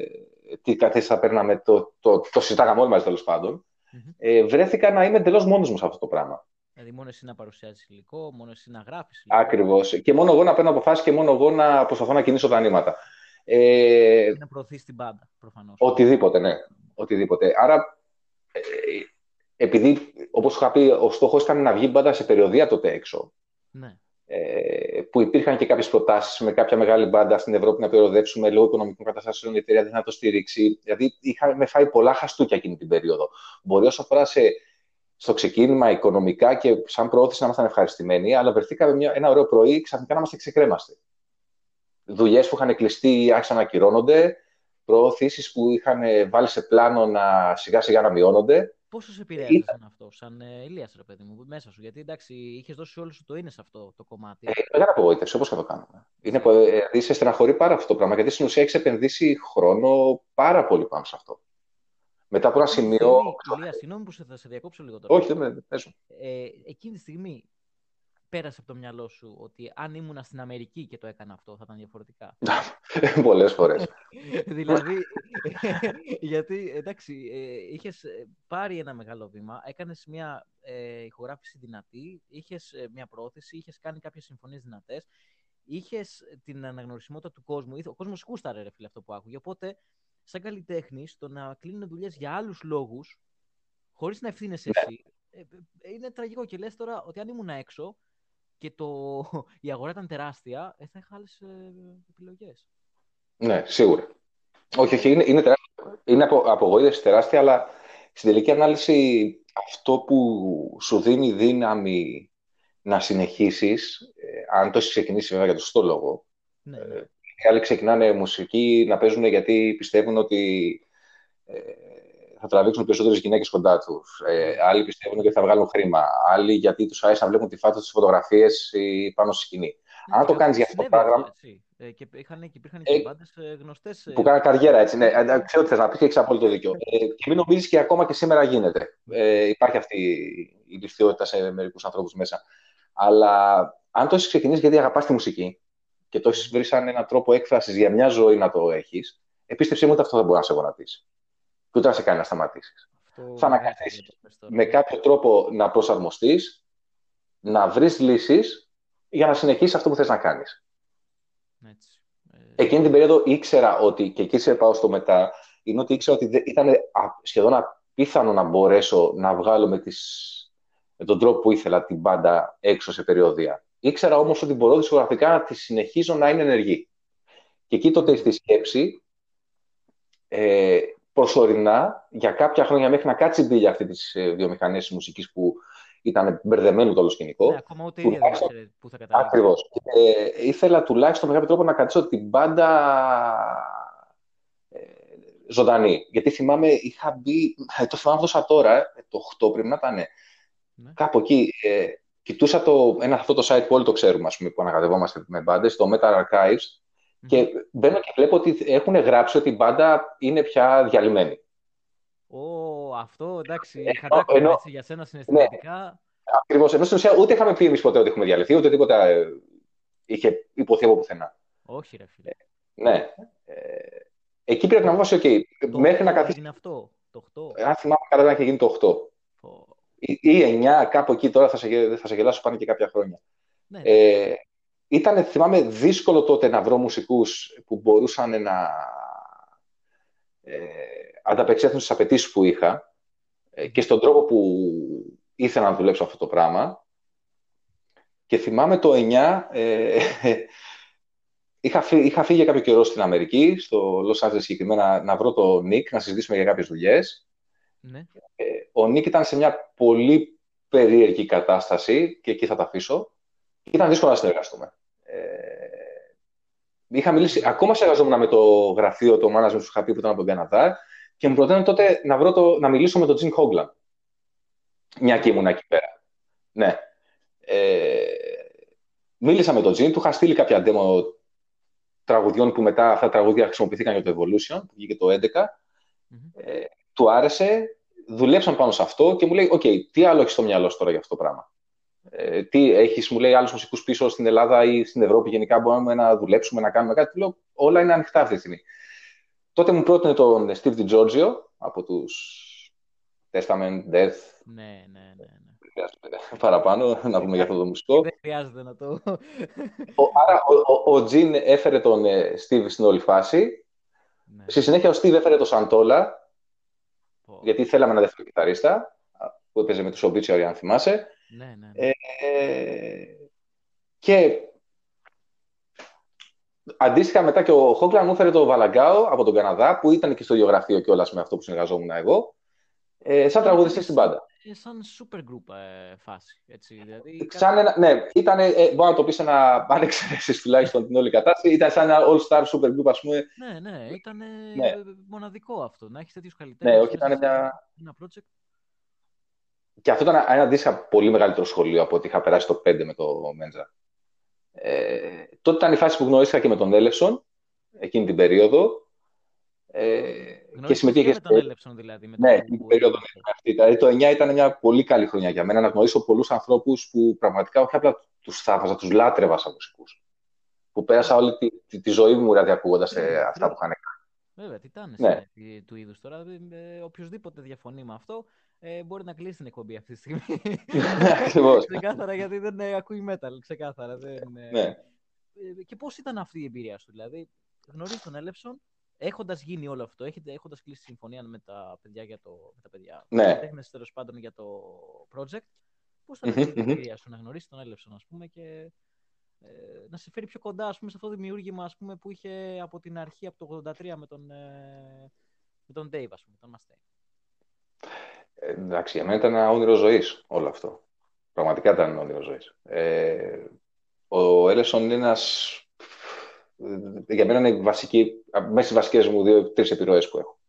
τι καθέσεις θα παίρναμε, το, το, το συζητάγαμε όλοι μαζί τέλος πάντων.
Μμμ.
Ε, βρέθηκα να είμαι εντελώς μόνος μου σε αυτό το πράγμα.
Δηλαδή, μόνος εσύ να παρουσιάζεις υλικό, μόνος εσύ να γράφεις υλικό.
Ακριβώς. Και μόνο εγώ να παίρνω αποφάσεις και μόνο εγώ να προσπαθώ να κινήσω τα νήματα. Ε,
Και να προωθείς την μπάντα, προφανώς.
οτιδήποτε, ναι. Οτιδήποτε. Άρα, ε, επειδή, όπως είχα πει, ο στόχος ήταν να βγει η μπάντα σε περιοδία τότε έξω.
Ναι.
Ε, που υπήρχαν και κάποιες προτάσεις με κάποια μεγάλη μπάντα στην Ευρώπη να περιοδεύσουμε λόγω οικονομικών καταστάσεων. Η εταιρεία δεν θα το στηρίξει. Δηλαδή, είχαμε φάει πολλά χαστούκια εκείνη την περίοδο. Μπορεί όσο αφορά σε, στο ξεκίνημα οικονομικά και σαν προώθηση να ήμασταν ευχαριστημένοι, αλλά βρεθήκαμε μια, ένα ωραίο πρωί ξαφνικά να είμαστε ξεκρέμαστοι. Δουλειές που είχαν κλειστεί άρχισαν να ακυρώνονται. Προωθήσεις που είχαν βάλει σε πλάνο να σιγά σιγά να μειώνονται.
Πόσο σε επηρέασε σαν αυτό, σαν ε, Ηλίας, ρε παιδί μου, μέσα σου. Γιατί εντάξει, είχες δώσει όλο σου το είναι σε αυτό το κομμάτι.
Ε, μεγάλη απογοήτευση, όπως και το κάνουμε. Είναι, πο- ε, δηλαδή, σε στεναχωρεί πάρα αυτό το πράγμα, γιατί στην ουσία έχεις επενδύσει χρόνο πάρα πολύ πάνω σε αυτό. Μετά από ένα
Εκείνη τη
σημείο.
στιγμή, Ηλία, συγγνώμη που σε, θα σε διακόψω λίγο τώρα.
Όχι, δεν με πες μου.
Ε, εκείνη τη στιγμή πέρασε από το μυαλό σου ότι αν ήμουν στην Αμερική και το έκανα αυτό θα ήταν διαφορετικά; <laughs>
Πολλές φορές. <laughs>
δηλαδή, <laughs> γιατί εντάξει, ε, είχες ε, πάρει ένα μεγάλο βήμα, έκανες μια ε, ηχογράφηση δυνατή, είχες ε, μια πρόθεση, είχες κάνει κάποιες συμφωνίες δυνατές, είχες την αναγνωρισιμότητα του κόσμου, Ήθε- ο κόσμος κούσταρε ρε φίλε αυτό που άκουγε, οπότε σαν καλλιτέχνης το να κλείνουν δουλειές για άλλους λόγους, χωρίς να ευθύνεσαι εσύ, ε, ε, είναι τραγικό και λες τώρα ότι αν ήμουν έξω και το, <laughs> η αγορά ήταν τεράστια, ε, θα είχα άλλες ε, επιλογές.
ναι, σίγουρα. Όχι, όχι, είναι, είναι, τεράστιο. είναι απο, απογοήτευση τεράστια, αλλά στην τελική ανάλυση αυτό που σου δίνει δύναμη να συνεχίσεις, ε, αν το έχεις ξεκινήσει βέβαια για το σωστό λόγο,
Ναι, ναι.
οι άλλοι ξεκινάνε μουσική να παίζουν γιατί πιστεύουν ότι ε, θα τραβήξουν περισσότερες γυναίκες κοντά τους. Ε, άλλοι πιστεύουν ότι θα βγάλουν χρήμα. Άλλοι γιατί τους άρεσε να βλέπουν τη φάτο στι φωτογραφίες ή πάνω στη σκηνή.
Ναι,
Αν το
και
κάνεις για αυτό το
συνέβη
πράγμα-
έτσι. Ε, και είχαν, και υπήρχαν
Ε,
και μπάντες ε, γνωστές. ε,
Που κάνουν καριέρα έτσι. Ναι, Ε, ξέρω τι θες να πεις και έχεις απόλυτο δίκιο. Ε, και μην νομίζεις και ακόμα και σήμερα γίνεται. Ε, υπάρχει αυτή η ληστιότητα σε μερικούς ανθρώπους μέσα. Αλλά αν το έχεις ξεκινήσει γιατί αγαπάς τη μουσική και το έχεις βρει σαν έναν τρόπο έκφρασης για μια ζωή να το έχεις, επίστεψή μου ότι αυτό δεν μπορεί να σε γονατίσει. Και ούτε να σε κάνει να σταματήσεις.
αυτό
θα
ναι,
αναγκαστείς
το πες τώρα.
Με κάποιο τρόπο να προσαρμοστείς, να βρεις λύσεις για να συνεχίσεις αυτό που θες να κάνεις.
Έτσι. Ε,
Εκείνη την περίοδο ήξερα ότι, και εκεί σε πάω στο μετά, είναι ότι ήξερα ότι δεν- ήταν α- σχεδόν απίθανο να μπορέσω να βγάλω με, τις, με τον τρόπο που ήθελα την μπάντα έξω σε περιοδία. Ήξερα όμως ότι μπορώ δισκογραφικά να τη συνεχίζω να είναι ενεργή. Και εκεί τότε ήρθε η σκέψη, ε, προσωρινά, για κάποια χρόνια μέχρι να κάτσει η μπύλια αυτή της ε, βιομηχανίας της μουσικής που ήταν μπερδεμένο το όλο σκηνικό.
ναι, ακόμα ούτε η ίδια δεν
τουλάχιστον-
ήξερε πού θα καταλήξει.
Ακριβώς. Ε, ήθελα τουλάχιστον με κάποιο τρόπο να κρατήσω την μπάντα ε, ζωντανή. Γιατί θυμάμαι, είχα μπει. ε, Το θυμάμαι αυτό τώρα, ε, το 8 πρέπει να ήταν.
Ναι.
Κάπου εκεί. Ε, κοιτούσα το, ένα αυτό το site που όλοι το ξέρουμε, ας πούμε, που ανακατευόμαστε με μπάντες, το Metal Archives,
Μμμ.
Και μπαίνω και βλέπω ότι έχουν γράψει ότι η μπάντα είναι πια διαλυμένη.
Ω, αυτό εντάξει,
Ενώ-
χαντάκωμα
ενώ-
έτσι για σένα συναισθηματικά.
Ακριβώς. Ενώ στην ουσία ούτε είχαμε πει εμείς ποτέ ότι έχουμε διαλυθεί, ούτε τίποτα ε, είχε υποθεί από πουθενά.
Όχι, ρε φίλε.
Ναι. Ε, εκεί πρέπει να βάσει, OK,
Το
μέχρι να
8
καθίσει.
έγινε αυτό. Το 8.
Αν θυμάμαι καλά, δεν είχε γίνει το 8.
Πω.
Ή, ή 9, κάπου εκεί τώρα θα σε, γε- θα σε γελάσω πάνε και κάποια χρόνια.
Ναι, ναι.
Ε, ήταν, θυμάμαι, δύσκολο τότε να βρω μουσικούς που μπορούσαν να ε, ανταπεξέλθουν στις απαιτήσεις που είχα ε, και στον τρόπο που ήθελα να δουλέψω αυτό το πράγμα. Και θυμάμαι το 9, ε, είχα, φύ- είχα φύγει για κάποιο καιρό στην Αμερική, στο Los Angeles συγκεκριμένα, να βρω τον Νίκ, να συζητήσουμε για κάποιες δουλειές.
ναι.
Ε, ο Νίκ ήταν σε μια πολύ περίεργη κατάσταση και εκεί θα τα αφήσω. Ήταν δύσκολο να συνεργαστούμε. Ε, είχα μιλήσει, ακόμα συνεργαζόμουν με το γραφείο, το management του είχα πει που ήταν από τον Καναδά και μου προτείνουν τότε να, βρω το, να μιλήσω με τον Τζιν Χόγκλαν. Μια και ήμουν εκεί πέρα. Ναι. Ε, μίλησα με τον Τζιν, του είχα στείλει κάποια demo τραγουδιών που μετά αυτά τα τραγούδια χρησιμοποιήθηκαν για το Evolution, που βγήκε το 11
Μμμ.
ε, του άρεσε, δουλέψαν πάνω σε αυτό και μου λέει: Οκ, τι άλλο έχεις στο μυαλό σου τώρα για αυτό το πράγμα; Ε, τι έχεις, μου λέει, άλλους μουσικούς πίσω στην Ελλάδα ή στην Ευρώπη γενικά μπορούμε να δουλέψουμε, να κάνουμε κάτι. Του λέω: Όλα είναι ανοιχτά αυτή τη στιγμή. Τότε μου πρότεινε τον Steve DiGiorgio από τους Testament, Death,
Ναι, ναι, ναι. ναι.
παραπάνω, να πούμε για αυτό το μουσικό.
Δεν χρειάζεται να το.
Ο, άρα ο, ο, ο Τζιν έφερε τον ε, Steve στην όλη φάση.
ναι.
Στη συνέχεια ο Steve έφερε τον Σαντόλα,
Πω.
γιατί θέλαμε ένα δεύτερο κιθαρίστα, που έπαιζε με τους Obituary, αν θυμάσαι.
Ναι, ναι. ναι.
Ε, και αντίστοιχα μετά και ο Χόγκλαν μου έφερε το Βαλαγκάο από τον Καναδά, που ήταν και στο γεωγραφείο κιόλας με αυτό που συνεργαζόμουν εγώ, ε, σαν τραγουδιστής στην μπάντα.
Ε, σαν super group ε, φάση. Έτσι, δηλαδή,
Σαν ένα, ναι, ήταν, ε, μπορεί να το πεις ένα, αν εξαιρέσεις τουλάχιστον την όλη κατάσταση, ήταν σαν ένα all-star super group, ας πούμε.
Ναι, ναι, ήταν
Ναι.
μοναδικό αυτό. Να έχεις τέτοιους καλλιτέχνε.
Ναι, όχι, ήταν μια,
Ένα project.
Και αυτό ήταν ένα αντίστοιχα πολύ μεγαλύτερο σχολείο από ό,τι είχα περάσει το 5 με το Μέντζα. Ε, τότε ήταν η φάση που γνωρίστηκα και με τον Έλεσον, εκείνη την περίοδο. Ε, και
Γνώρισες
συμμετείχε.
και με τον Έλεψον δηλαδή. Με
Ναι,
τον
εκείνη την
που-
περίοδο. ναι, αυτή. Δηλαδή, το 9 ήταν μια πολύ καλή χρονιά για μένα να γνωρίσω πολλούς ανθρώπους που πραγματικά όχι απλά τους θαύμαζα, τους λάτρευα σαν μουσικούς. Που πέρασα όλη τη, τη, τη ζωή μου δηλαδή ακούγοντας
Ναι,
αυτά που είχαν κάνει.
Βέβαια, τιτάνε
Ναι.
ναι. του είδους τώρα. Ε, οποιοδήποτε διαφωνεί με αυτό ε, μπορεί να κλείσει την εκπομπή αυτή τη στιγμή. <laughs>
Ακριβώς.
ξεκάθαρα γιατί δεν ε, ακούει metal. Ξεκάθαρα. Δεν, ε,
Ναι.
Ε, και πώς ήταν αυτή η εμπειρία σου, δηλαδή, γνωρίζεις τον Έλεψον, έχοντας γίνει όλο αυτό, έχοντας κλείσει συμφωνία με τα παιδιά για το. Με τα παιδιά,
Ναι.
τέχνες, τέλος πάντων για το project. Πώς ήταν
Μμμ,
αυτή η
μμμ.
εμπειρία σου να γνωρίσει τον Έλεψον, ας πούμε, και ε, να σε φέρει πιο κοντά ας πούμε, σε αυτό το δημιούργημα ας πούμε, που είχε από την αρχή, από το 83 με τον, ε, με τον Dave, ας πούμε, τον Mustaine.
Ε, εντάξει, για μένα ήταν ένα όνειρο ζωής όλο αυτό. Πραγματικά ήταν ένα όνειρο ζωής. Ε, ο Έλεσον είναι ένας. Για μένα είναι η βασική, μέσα στις βασικές μου δύο-τρει επιρροές που έχω.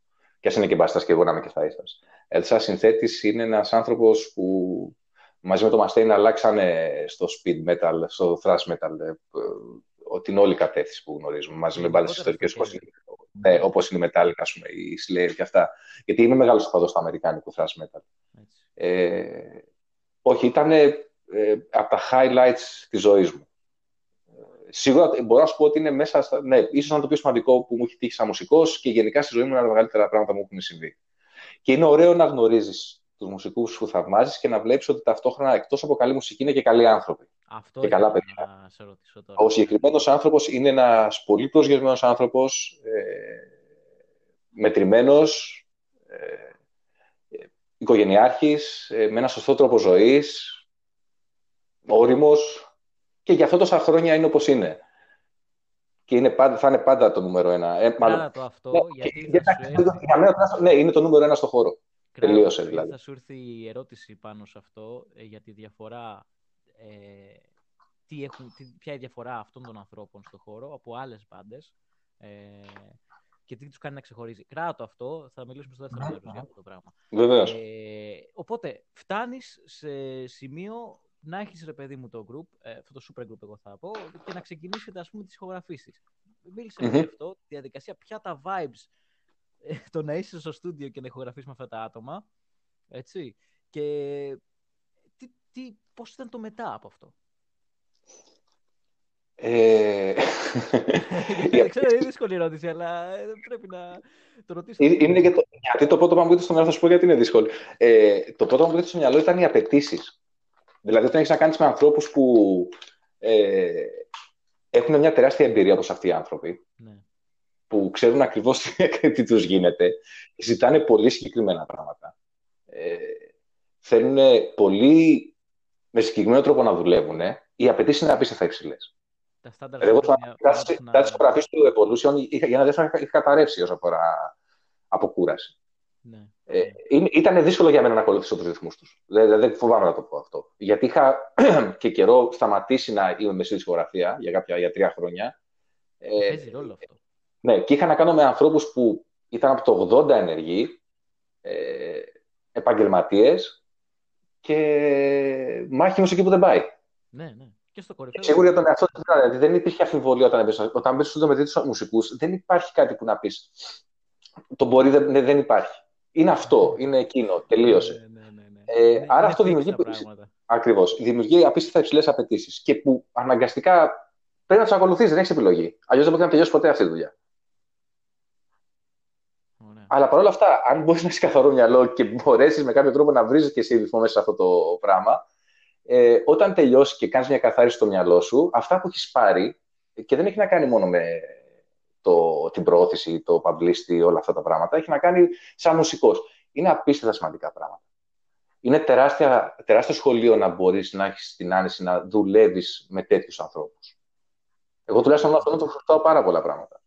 Και ας είναι και μπάστα και εγώ να είμαι και θαίστα. Έτσι, σαν συνθέτης, είναι ένας άνθρωπος που μαζί με τον Mustaine αλλάξανε στο speed metal, στο thrash metal, ε, ε, την όλη κατεύθυνση που γνωρίζουμε, μαζί με μπάντες
Γενικότερα
ιστορικές
στο
όπως είναι, ναι, όπως είναι η Metallica, ας πούμε, η Slayer και αυτά. Γιατί είμαι μεγάλος οπαδός του αμερικάνικου thrash metal.
Έτσι.
Ε, όχι, ήταν ε, από τα highlights της ζωής μου. Ε, Σίγουρα μπορώ να σου πω ότι είναι μέσα στα. Ναι, ίσως να είναι το πιο σημαντικό που μου έχει τύχει σαν μουσικός και γενικά στη ζωή μου είναι ένα από τα μεγαλύτερα πράγματα που μου έχουν συμβεί. Και είναι ωραίο να γνωρίζεις τους μουσικούς που θαυμάζεις και να βλέπεις ότι ταυτόχρονα εκτός από καλή μουσική είναι και καλοί άνθρωποι.
Αυτό
Και καλά
ήθελα
παιδιά.
να σε ρωτήσω τώρα.
Ο συγκεκριμένος άνθρωπος είναι ένας πολύ προσγειωμένο άνθρωπος, ε, μετρημένος, ε, ε, οικογενειάρχης, ε, με ένα σωστό τρόπο ζωής, όριμος και για αυτό τόσα χρόνια είναι όπως είναι. Και είναι πάντα, θα είναι πάντα το νούμερο ένα. Ε, μάλλον,
Κράτα το αυτό,
ναι,
γιατί
και-
θα
για-
σου έρθει...
για μένα, τουλάχιστον, ναι, είναι το νούμερο ένα στο χώρο.
Κράτα,
τελείωσε,
γιατί
δηλαδή.
Θα σου έρθει η ερώτηση πάνω σε αυτό ε, για τη διαφορά. Ε, τι έχουν, τι, ποια είναι η διαφορά αυτών των ανθρώπων στον χώρο από άλλες μπάντες ε, και τι τους κάνει να ξεχωρίζει. Κράτο αυτό, θα μιλήσουμε στο δεύτερο μέρος για αυτό το πράγμα.
Βεβαίως.
Ε, οπότε, φτάνεις σε σημείο να έχεις ρε παιδί μου το group, ε, αυτό το super group, εγώ θα πω, και να ξεκινήσετε ας πούμε τις ηχογραφήσεις. Μίλησε
Μμμ.
για αυτό, τη διαδικασία, ποια τα vibes ε, το να είσαι στο στούντιο και να ηχογραφείς με αυτά τα άτομα. Έτσι. Και τι, τι, πώς ήταν το μετά από αυτό;
Ε... <laughs>
ξέρω, είναι δύσκολη ερώτηση, αλλά ε, πρέπει να το ρωτήσω.
Είναι και το... Γιατί το πρώτο που μου έρχεται στο μυαλό, θα σου πω γιατί είναι δύσκολο. Ε, το πρώτο που μου έρχεται στο μυαλό ήταν οι απαιτήσεις. Δηλαδή, όταν έχεις να κάνεις με ανθρώπους που ε, έχουν μια τεράστια εμπειρία όπως αυτοί οι άνθρωποι, ναι. που ξέρουν ακριβώς <laughs> τι τους γίνεται, ζητάνε πολύ συγκεκριμένα πράγματα. Ε, θέλουν πολύ με συγκεκριμένο τρόπο να δουλεύουν. Οι απαιτήσεις είναι απίστευτα υψηλές. Εγώ θα κάτι τη υπογραφή του Evolution για να δεν είχα καταρρεύσει όσο αφορά αποκούραση. Ναι. Ε, ήταν δύσκολο για μένα να ακολουθήσω τους ρυθμούς τους. Δεν, δεν φοβάμαι να το πω αυτό. Γιατί είχα <clears throat> και καιρό σταματήσει να είμαι μεσή δισκογραφία για, κάποια, για τρία χρόνια.
Ε, Παίζει ρόλο αυτό.
Ναι, και είχα να κάνω με ανθρώπους που ήταν από το 80 ενεργοί, ε, επαγγελματίες και μάχημο εκεί που δεν πάει.
Ναι, ναι. Και στο κορυφαίο.
Σίγουρα για τον εαυτό του δηλαδή, δεν υπήρχε αμφιβολία όταν έμπαιζε. Όταν μπει στο με του μουσικού, δεν υπάρχει κάτι που να πεις. Το μπορεί, δεν, δεν υπάρχει. Είναι αυτό, είναι εκείνο, τελείωσε. Ναι, ναι, ναι, ναι. Ε, άρα αυτό δημιουργεί. Ακριβώς. Δημιουργεί απίστευτα υψηλές απαιτήσεις και που αναγκαστικά πρέπει να του ακολουθείς, δεν έχεις επιλογή. Αλλιώς δεν μπορεί να τελειώσει ποτέ αυτή τη δουλειά. Αλλά παρόλα αυτά, αν μπορείς να έχεις καθαρό μυαλό και μπορέσεις με κάποιο τρόπο να βρει και εσύ ρυθμό μέσα σε αυτό το πράγμα, ε, όταν τελειώσει και κάνεις μια καθάριση στο μυαλό σου, αυτά που έχεις πάρει, και δεν έχει να κάνει μόνο με το, την προώθηση, το publicity, όλα αυτά τα πράγματα, έχει να κάνει σαν μουσικός. Είναι απίστευτα σημαντικά πράγματα. Είναι τεράστια, τεράστιο σχολείο να μπορείς να έχεις την άνεση να δουλεύεις με τέτοιους ανθρώπους. Εγώ τουλάχιστον αυτό το χρωστάω πάρα πολλά πράγματα.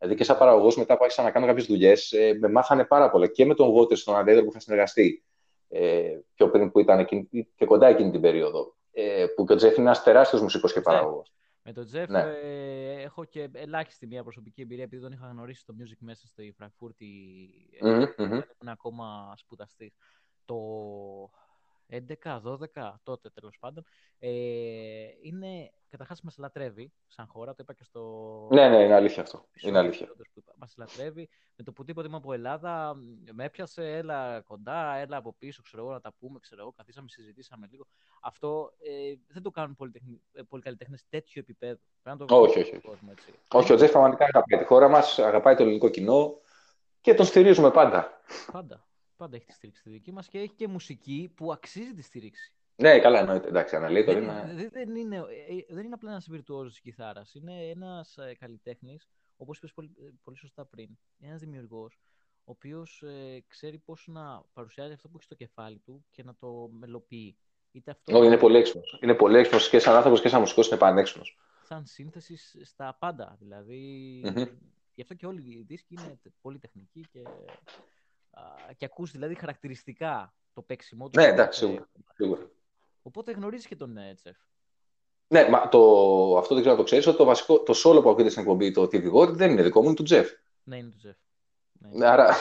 Δηλαδή και σαν παραγωγός, μετά που άρχισα να κάνω κάποιες δουλειές, ε, με μάθανε πάρα πολλά και με τον Βότερ στον Αντέδρο που θα συνεργαστεί ε, πιο πριν που ήταν και κοντά εκείνη την περίοδο. Ε, που και ο Τζεφ είναι ένας τεράστιος μουσικός και παραγωγός.
Με τον Τζεφ ναι. ε, έχω και ελάχιστη μια προσωπική εμπειρία επειδή τον είχα γνωρίσει στο Music μέσα στη Φραγκφούρτη. Mm-hmm, mm-hmm. ακόμα σπουδαστής. Το 11-12 τότε τέλος πάντων. Ε, είναι, καταρχάς μας λατρεύει σαν χώρα, το είπα και στο...
Ναι, ναι, είναι αλήθεια αυτό. Είναι αλήθεια.
Μας λατρεύει. Με το που τίποτε είμαι από Ελλάδα, με έπιασε, έλα κοντά, έλα από πίσω, ξέρω εγώ, να τα πούμε, ξέρω εγώ, καθίσαμε, συζητήσαμε λίγο. Αυτό ε, δεν το κάνουν πολύ, ε, πολύ καλλιτέχνε τέτοιο επίπεδο.
το όχι, όχι. Κόσμο, έτσι. όχι, ο Τζέφ πραγματικά αγαπάει τη χώρα μας, αγαπάει το ελληνικό κοινό και τον στηρίζουμε πάντα.
Πάντα. Πάντα έχει τη στήριξη τη δική μας και έχει και μουσική που αξίζει τη στήριξη.
Ναι, καλά εννοείται. Εντάξει, αναλύει
δεν, είναι... Δεν, είναι, ε, δεν είναι απλά ένας βιρτουόζος της κιθάρας. Είναι ένας ε, καλλιτέχνης, όπως είπες πολύ, ε, πολύ, σωστά πριν, ένας δημιουργός, ο οποίος ε, ξέρει πώς να παρουσιάζει αυτό που έχει στο κεφάλι του και να το μελοποιεί.
Είτε αυτό... Όχι, είναι πολύ έξυπνος. Είναι πολύ έξυπνος και σαν άνθρωπος και σαν μουσικός είναι πανέξυπνος.
Σαν σύνθεσης στα πάντα. Δηλαδή. Mm-hmm. Γι' αυτό και όλοι οι δίσκοι είναι πολύ τεχνικοί και και ακούς δηλαδή χαρακτηριστικά το παίξιμό του.
Ναι, εντάξει, σίγουρα. σίγουρα.
Οπότε γνωρίζεις και τον ε, Τσεφ.
Ναι, μα το, αυτό δεν ξέρω να το ξέρεις, ότι το, βασικό, το solo που ακούγεται στην εκπομπή, το TV God, δεν είναι δικό μου, είναι του Τζεφ.
Ναι, είναι του Τζεφ.
Ναι, άρα.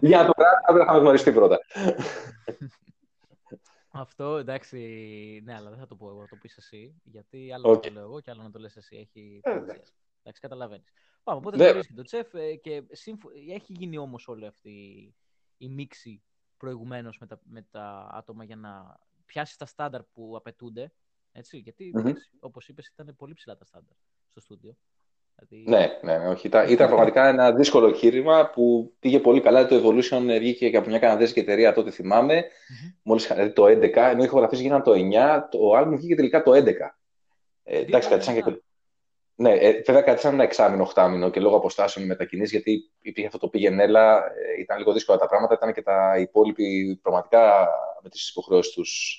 Για να το κάνω, θα με γνωριστεί πρώτα.
Αυτό εντάξει, ναι, αλλά δεν θα το πω εγώ, θα το πεις εσύ. Γιατί άλλο okay. να το λέω εγώ και άλλο να το λες εσύ. Έχει. Ε, εντάξει, καταλαβαίνεις. Πάμε, οπότε ναι. γνωρίζει και τον Τσεφ ε, και έχει γίνει όμως όλη αυτή η μίξη προηγουμένως με τα, με τα άτομα για να πιάσει τα στάνταρ που απαιτούνται. Έτσι, γιατί, mm-hmm. όπως είπες, ήταν πολύ ψηλά τα στάνταρ στο στούντιο.
Δηλαδή... Ναι, ναι, ναι, όχι. Ήταν, ήταν πραγματικά ένα δύσκολο εγχείρημα που πήγε πολύ καλά. Το Evolution βγήκε και από μια καναδέζικη εταιρεία τότε, θυμάμαι. Mm-hmm. Μόλις, δηλαδή το 11, ενώ οι ηχογραφίε γίνανε το 9, το album βγήκε τελικά το 11. Ε, εντάξει, κρατήσαν και ναι, ε, βέβαια κάτι σαν ένα εξάμεινο, οχτάμινο και λόγω αποστάσεων μετακινήσει, γιατί υπήρχε αυτό το πήγαινε έλα, ε, ήταν λίγο δύσκολα τα πράγματα. Ήταν και τα υπόλοιποι πραγματικά με τις υποχρεώσεις τους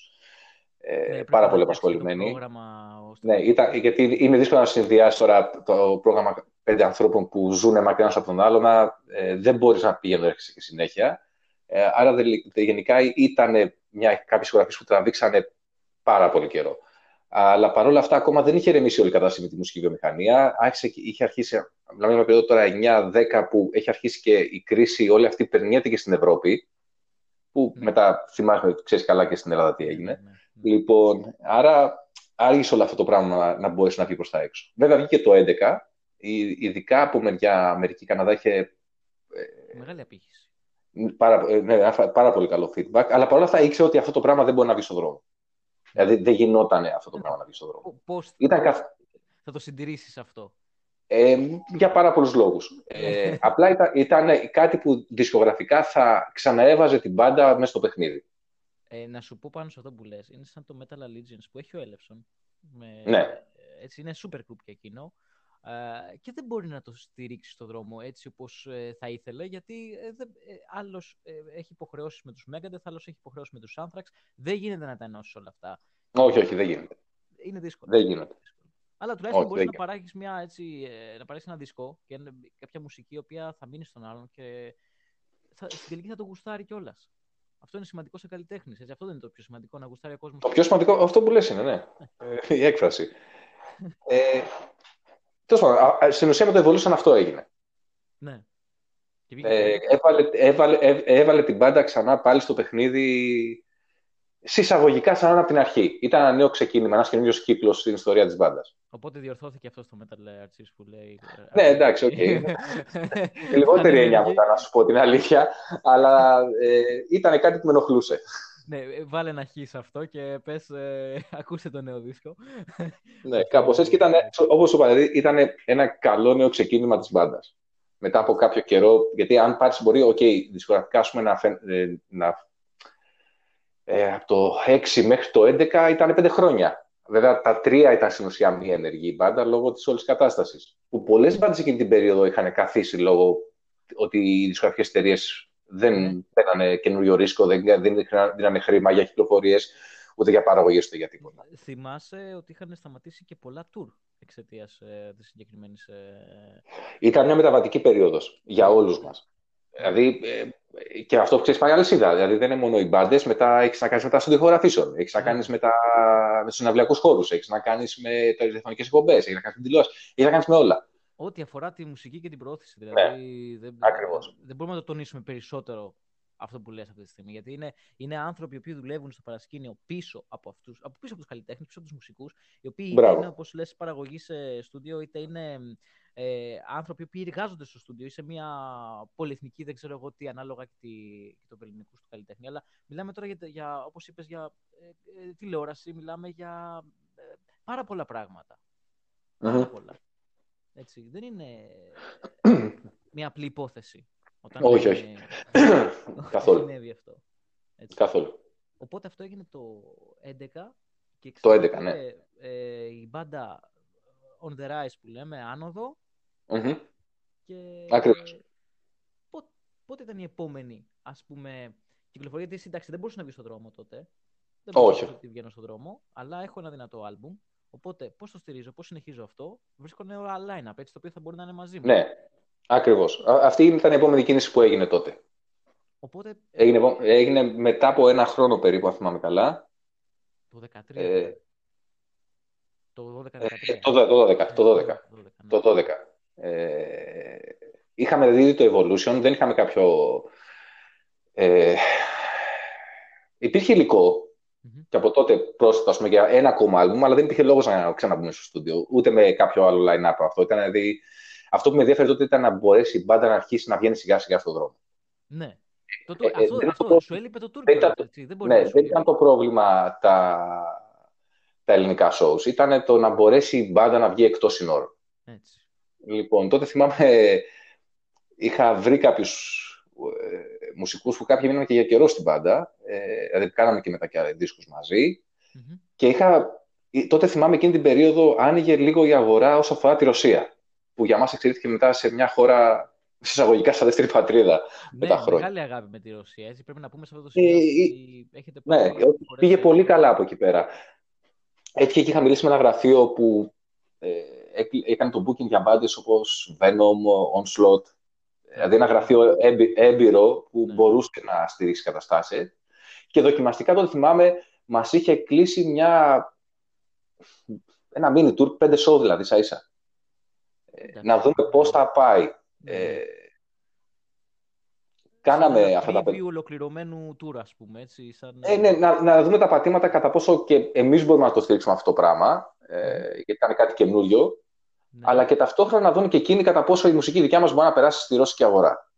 ε, ναι, πάρα πολύ απασχολημένοι. Ναι, ήταν, γιατί είναι δύσκολο να συνδυάσεις τώρα το πρόγραμμα πέντε ανθρώπων που ζουν μακριά από τον άλλο, να, ε, δεν μπορείς να πηγαίνεις και συνέχεια. Ε, άρα γενικά ήταν μια, κάποιες που τραβήξανε πάρα πολύ καιρό. Αλλά παρόλα αυτά, ακόμα δεν είχε ρεμίσει όλη η κατάσταση με τη μουσική βιομηχανία. Άρχισε, είχε αρχίσει, μιλάμε για περίοδο τώρα 9-10, που έχει αρχίσει και η κρίση όλη αυτή περνιέται και στην Ευρώπη. Που ναι. μετά θυμάσαι ότι ξέρεις καλά και στην Ελλάδα τι έγινε. Ναι, ναι. Λοιπόν, άρα άργησε όλο αυτό το πράγμα να, να μπορέσει να βγει προς τα έξω. Βέβαια, βγήκε το 11, ειδικά από μεριά Αμερική, Καναδά είχε.
Ε, Μεγάλη απήχηση.
Πάρα, ε, ναι, πάρα πολύ καλό feedback, αλλά παρόλα αυτά ήξερε ότι αυτό το πράγμα δεν μπορεί να βγει στον δρόμο. Δηλαδή δεν γινόταν αυτό το πράγμα να βγεις στον δρόμο.
Πώς Ήταν καθ... θα το συντηρήσεις αυτό;
Ε, για πάρα πολλούς λόγους. Ε, <laughs> απλά ήταν, ήταν κάτι που δισκογραφικά θα ξαναέβαζε την μπάντα μέσα στο παιχνίδι.
Ε, να σου πω πάνω σε αυτό που λες, είναι σαν το Metal Allegiance που έχει ο Έλευσον. Με,
ναι.
Έτσι, είναι super group και εκείνο. Ε, και δεν μπορεί να το στηρίξει στο δρόμο έτσι όπως ε, θα ήθελε, γιατί ε, ε άλλος έχει υποχρεώσεις με τους Megadeth, άλλος έχει υποχρεώσεις με τους Anthrax. Δεν γίνεται να τα ενώσει όλα αυτά.
Όχι, όχι, δεν γίνεται.
Είναι δύσκολο.
Δεν γίνεται.
Αλλά τουλάχιστον μπορείς να παράγεις να παράγεις ένα δισκό και κάποια μουσική η οποία θα μείνει στον άλλον και θα, στην τελική θα το γουστάρει κιόλας. Αυτό είναι σημαντικό σε καλλιτέχνη. Αυτό δεν είναι το πιο σημαντικό, να γουστάρει ο κόσμος.
Το πιο σημαντικό, αυτό που λες είναι, ναι. <laughs> ε, η έκφραση. ε, στην ουσία με το Evolution αυτό έγινε.
Ναι.
Ε, έβαλε, έβαλε, έβαλε την μπάντα ξανά πάλι στο παιχνίδι σε εισαγωγικά σαν από την αρχή. Ήταν ένα νέο ξεκίνημα, ένας καινούριος κύκλος στην ιστορία της μπάντας.
Οπότε διορθώθηκε αυτό στο Metal Archives που λέει.
ναι, εντάξει, OK. Okay. <laughs> Λιγότερη έννοια μου να σου πω την αλήθεια, αλλά ε, ήταν κάτι που με ενοχλούσε.
Ναι, βάλε ένα X σε αυτό και πες, ε, <laughs> ακούσε το νέο δίσκο.
ναι, κάπως έτσι και ήταν, όπως σου είπα, δηλαδή, ήταν ένα καλό νέο ξεκίνημα της μπάντας. Μετά από κάποιο καιρό, γιατί αν πάρεις μπορεί, OK, okay, δισκογραφικά να, ε, να ε, από το 6 μέχρι το 11 ήταν 5 χρόνια. Βέβαια, τα τρία ήταν στην ουσία μία ενεργή μπάντα λόγω της όλης κατάστασης. Που πολλές μπάντες εκείνη την περίοδο είχαν καθίσει λόγω ότι οι δισκογραφικές εταιρείες δεν ναι. παίρνανε καινούριο ρίσκο, δεν, δεν δίνανε χρήμα για κυκλοφορίες, ούτε για παραγωγέ, ούτε για τίποτα.
Θυμάσαι ότι είχαν σταματήσει και πολλά tour εξαιτίας ε, της συγκεκριμένης. Ε...
Ήταν μια μεταβατική περίοδος για όλους μας. Δηλαδή, ε, και αυτό που ξέρει πάει αλυσίδα. Δηλαδή, δεν είναι μόνο οι μπάντες, μετά έχεις να κάνεις με τα συντηχογραφήσεων, έχεις να κάνεις με, τα... με τους συναυλιακούς χώρους, έχεις να κάνεις με τις τηλεφωνικέ εκπομπές, έχεις να κάνεις με την τηλεόραση, έχεις να κάνεις με όλα.
Ό,τι αφορά τη μουσική και την προώθηση. Δηλαδή,
ναι,
δεν,
ακριβώς.
δεν μπορούμε να το τονίσουμε περισσότερο αυτό που λες αυτή τη στιγμή. Γιατί είναι, είναι άνθρωποι οι οποίοι δουλεύουν στο παρασκήνιο πίσω από αυτούς, από πίσω από τους καλλιτέχνες, πίσω από τους μουσικούς, οι οποίοι είτε είναι, όπως λες, παραγωγή σε στούντιο, είτε είναι ε, άνθρωποι που εργάζονται στο στούντιο ή σε μια πολυεθνική, δεν ξέρω εγώ τι, ανάλογα και, τη, και τον ελληνικού του καλλιτέχνη. Αλλά μιλάμε τώρα για, για όπως είπες, για ε, ε, τηλεόραση, μιλάμε για ε, πάρα πολλά πράγματα. Πάρα πολλά. Έτσι, δεν είναι <clears throat> μια απλή υπόθεση.
Όταν όχι, όχι. <clears throat> Καθόλου.
αυτό. Έτσι.
Καθόλου.
Οπότε αυτό έγινε το 11 και
το 11, ναι.
ε, η μπάντα On The Rise που λέμε, άνοδο.
Mm-hmm.
Και
Ακριβώς.
Πότε, πότε ήταν η επόμενη, ας πούμε, κυκλοφορία, γιατί εντάξει δεν μπορούσε να βγει στον δρόμο τότε. Δεν
μπορούσα
να βγαίνω στον δρόμο, αλλά έχω ένα δυνατό άλμπουμ. Οπότε πώς το στηρίζω, πώς συνεχίζω αυτό. Βρίσκω νέο line-up, έτσι, το οποίο θα μπορεί να είναι μαζί μου.
Ναι, ακριβώς. Αυτή ήταν η επόμενη κίνηση που έγινε τότε.
Οπότε...
Έγινε, έγινε μετά από ένα χρόνο περίπου, αν θυμάμαι καλά.
Το 2013. Ε, το 12-13. Ε,
το 12. Το 12. Το 12. Ε, είχαμε δει το Evolution, δεν είχαμε κάποιο... Ε, υπήρχε υλικό mm-hmm. και από τότε πρόσθετα πούμε, για ένα ακόμα άλμπουμ, αλλά δεν υπήρχε λόγος να ξαναμπούμε στο στούντιο, ούτε με κάποιο άλλο line-up αυτό. Ήταν, δηλαδή, αυτό που με ενδιαφέρει τότε ήταν να μπορέσει η μπάντα να αρχίσει να βγαίνει σιγά σιγά στον δρόμο.
Ναι. Το, το, ε, αυτό, ε, αυτό το, σου έλειπε το τουρκο. Δεν, έτσι, δεν,
ναι, δεν ήταν το πρόβλημα τα, τα ελληνικά shows. Ήταν το να μπορέσει η μπάντα να βγει εκτός συνόρων.
Έτσι.
Λοιπόν, τότε θυμάμαι, είχα βρει κάποιους ε, μουσικούς που κάποιοι μείναν και για καιρό στην μπάντα, ε, δηλαδή κάναμε και μετά και δίσκους μαζί, mm-hmm. και είχα, ε, τότε θυμάμαι εκείνη την περίοδο άνοιγε λίγο η αγορά όσο αφορά τη Ρωσία, που για μας εξελίχθηκε μετά σε μια χώρα συσσαγωγικά σαν δεύτερη πατρίδα
ναι,
με τα χρόνια.
Μεγάλη αγάπη με τη Ρωσία, έτσι πρέπει να πούμε σε αυτό το σημείο. Ε,
ε έχετε ναι, πήγε πολύ καλά από εκεί πέρα. Έτσι και εκεί είχα μιλήσει με ένα γραφείο που ε, έκανε το booking για μπάντες όπως Venom, Onslaught. Δηλαδή ένα γραφείο έμπειρο που ναι. μπορούσε να στηρίξει καταστάσεις. Και δοκιμαστικά τότε θυμάμαι μας είχε κλείσει μια... ένα mini tour, πέντε show δηλαδή, σα ίσα. Ε, να δούμε πώς θα πάει. Ναι. Ε, Κάναμε
ένα
αυτά τα
παιδιά. ολοκληρωμένου tour, ας πούμε, έτσι. Σαν...
Ε, ναι, να, να δούμε τα πατήματα κατά πόσο και εμείς μπορούμε να το στηρίξουμε αυτό το πράγμα, ε, γιατί ήταν κάτι καινούριο, ναι. αλλά και ταυτόχρονα να δουν και εκείνοι κατά πόσο η μουσική δικιά μας μπορεί να περάσει στη ρώσικη αγορά.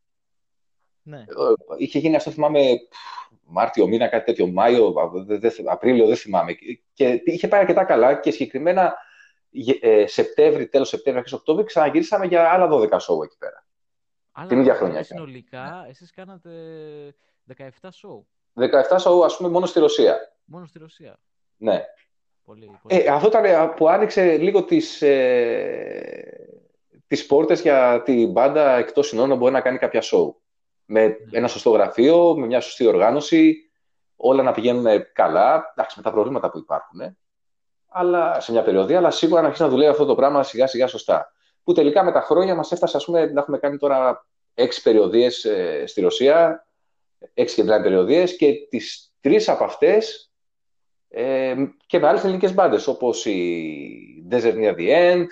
Ναι.
Είχε γίνει αυτό, θυμάμαι, Μάρτιο μήνα, κάτι τέτοιο, Μάιο, Απρίλιο, δεν θυμάμαι. Και είχε πάει αρκετά καλά και συγκεκριμένα ε, Σεπτέμβρη, τέλος Σεπτέμβρη, αρχές Οκτώβρη, ξαναγυρίσαμε για άλλα 12 σοου εκεί πέρα.
Άλλα
την ίδια χρονιά.
Συνολικά, εσείς κάνατε 17 σοου.
17 σοου, ας πούμε, μόνο στη Ρωσία.
Μόνο στη Ρωσία.
Ναι.
Πολύ, πολύ.
Ε, αυτό ήταν που άνοιξε λίγο τις, ε, τις πόρτες για την μπάντα εκτός συνόρων να μπορεί να κάνει κάποια σοου. Με ναι. ένα σωστό γραφείο, με μια σωστή οργάνωση, όλα να πηγαίνουν καλά, εντάξει, με τα προβλήματα που υπάρχουν. Ε αλλά, σε μια περιοδία, αλλά σίγουρα να αρχίσει να δουλεύει αυτό το πράγμα σιγά σιγά σωστά. Που τελικά με τα χρόνια μας έφτασε, ας πούμε, να έχουμε κάνει τώρα έξι περιοδίες ε, στη Ρωσία, έξι κεντρικά περιοδίες και τις τρεις από αυτές ε, και με άλλες ελληνικές μπάντες όπως η Desert Near the End,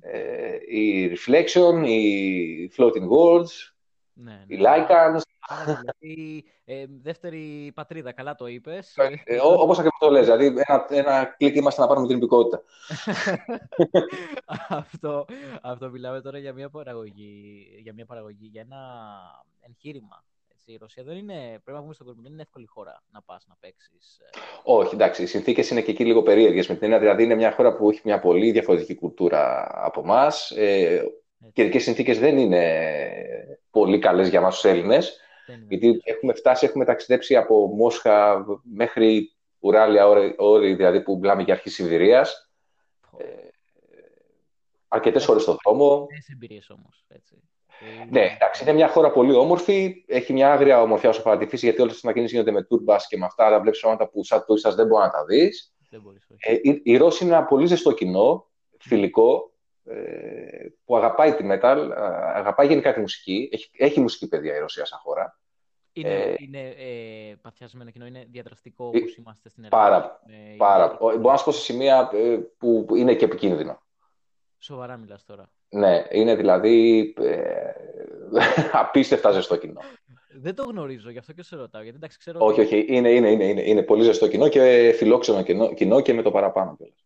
ε, η Reflection, η Floating Worlds, ναι, η ναι. Lycans,
δηλαδή, ε, δεύτερη πατρίδα, καλά το είπες.
Ε, ε Όπως ακριβώς το λες, δηλαδή ένα, ένα κλικ είμαστε να πάρουμε την υπηκότητα. <laughs>
αυτό, αυτό μιλάμε τώρα για μια παραγωγή, για, μια παραγωγή, για ένα εγχείρημα. Έτσι, η Ρωσία δεν είναι, πρέπει να πούμε στον κόσμο, δεν είναι εύκολη χώρα να πας να παίξεις. Ε.
Όχι, εντάξει, οι συνθήκες είναι και εκεί λίγο περίεργες. Με την έννοια, δηλαδή είναι μια χώρα που έχει μια πολύ διαφορετική κουλτούρα από εμάς. Ε, καιρικές συνθήκες δεν είναι πολύ καλές για εμάς τους Έλληνες. Γιατί έχουμε φτάσει, έχουμε ταξιδέψει από Μόσχα μέχρι Ουράλια όρη, δηλαδή που μιλάμε για αρχής Σιβηρίας. Ε, Αρκετές ώρες στον δρόμο.
εμπειρίες όμως.
Ναι, εντάξει, είναι μια χώρα πολύ όμορφη. Έχει μια άγρια ομορφιά όσο παρατηρήσει, γιατί όλες τις ανακοινήσεις γίνονται με τουρμπα και με αυτά. Αλλά βλέπεις πράγματα που σαν τουρίστας δεν μπορείς να τα δεις. Ε, η Ρώση είναι ένα πολύ ζεστό κοινό, φιλικό, ε, που αγαπάει τη metal, αγαπάει γενικά τη μουσική. Έχει, έχει μουσική παιδεία η Ρωσία σαν χώρα.
Είναι, ε, είναι ε, παθιασμένο κοινό, είναι διαδραστικό όπως είμαστε στην Ελλάδα.
Πάρα, ε, πάρα. Μπορώ να σου πω σε σημεία ε, που είναι και επικίνδυνο.
Σοβαρά μιλάς τώρα.
Ναι, είναι δηλαδή ε, <laughs> απίστευτα ζεστό κοινό.
Δεν το γνωρίζω, γι' αυτό και σε ρωτάω. Γιατί, εντάξει, ξέρω
όχι, όχι, είναι, είναι, είναι, είναι, είναι πολύ ζεστό κοινό και φιλόξενο κοινό, κοινό και με το παραπάνω κιόλας.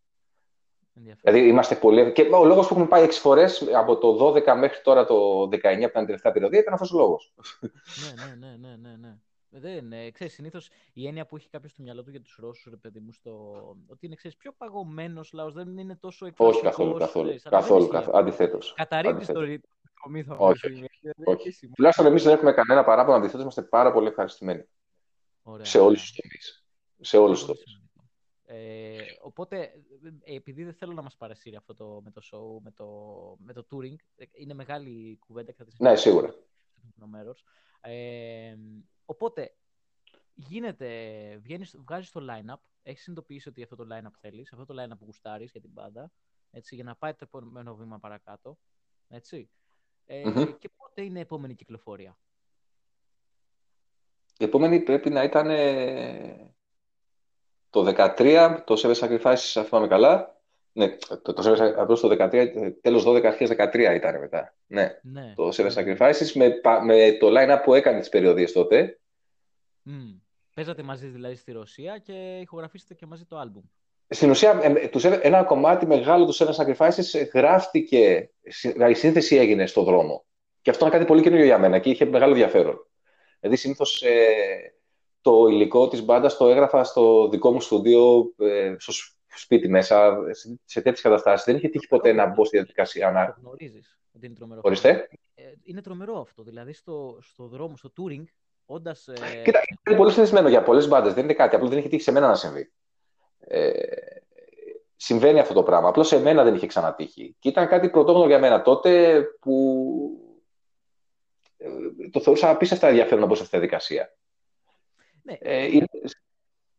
Δηλαδή είμαστε πολύ. Και ο λόγος που έχουμε πάει έξι φορές από το 12 μέχρι τώρα το 19 που ήταν η τελευταία περιοδία ήταν αυτός ο λόγος.
ναι, ναι, ναι, ναι, ναι. Ναι. Δεν, ε, ξέρεις, συνήθως η έννοια που έχει κάποιος στο μυαλό του για τους Ρώσους, ρε παιδί μου, στο... ότι είναι ξέρεις, πιο παγωμένος λαός, δεν είναι τόσο εκφραστικό.
Όχι καθόλου, καθόλου. καθόλου, καθόλου αντιθέτως.
Καταρρύπτει το, το
μύθο. Όχι, όχι. όχι. Τουλάχιστον εμείς δεν έχουμε κανένα παράπονο, αντιθέτως είμαστε πάρα πολύ ευχαριστημένοι. Ωραία, σε όλους τους τομείς. Σε όλους τους τομείς.
Ε, οπότε, ε, επειδή δεν θέλω να μας παρασύρει αυτό το, με το show, με το, με το touring, ε, είναι μεγάλη κουβέντα και θα τη
Ναι, σίγουρα.
Μέρος. Ε, οπότε, γίνεται, βγαίνεις, βγάζεις το line-up, έχεις συνειδητοποιήσει ότι αυτό το line-up θέλεις, αυτό το line-up που γουστάρεις για την πάντα, έτσι, για να πάει το επόμενο βήμα παρακάτω, έτσι. Ε, mm-hmm. Και πότε είναι η επόμενη κυκλοφορία;
Η επόμενη πρέπει να ήταν το 13, το Seven Sacrifices, αν θυμάμαι καλά. Ναι, το, το Seven Sacrifices το 13, τέλος 12, αρχές 13 ήταν μετά. Ναι, ναι. το Seven Sacrifices με, με το line-up που έκανε τις περιοδίες τότε.
Mm. Παίζατε μαζί δηλαδή στη Ρωσία και ηχογραφήσετε και μαζί το άλμπουμ.
Στην ουσία, ένα κομμάτι μεγάλο του Seven Sacrifices γράφτηκε, η σύνθεση έγινε στο δρόμο. Και αυτό είναι κάτι πολύ καινούριο για μένα και είχε μεγάλο ενδιαφέρον. Δηλαδή, συνήθως ε, το υλικό της μπάντας το έγραφα στο δικό μου στούντιο, ε, στο σπίτι μέσα, σε τέτοιες καταστάσεις. Δεν είχε τύχει ποτέ να μπω στη διαδικασία να...
Το γνωρίζεις ότι είναι τρομερό.
Ορίστε.
Ε, είναι τρομερό αυτό. Δηλαδή στο, στο δρόμο, στο touring, όντας...
Ε... Κοίτα, είναι πολύ συνηθισμένο για πολλές μπάντες. Δεν είναι κάτι. Απλά δεν είχε τύχει σε μένα να συμβεί. Ε, συμβαίνει αυτό το πράγμα. Απλώς σε μένα δεν είχε ξανατύχει. Και ήταν κάτι πρωτόγνωρο για μένα τότε που ε, το θεωρούσα απίστευτα ενδιαφέρον να μπω σε αυτή τη διαδικασία. Ναι. Ε,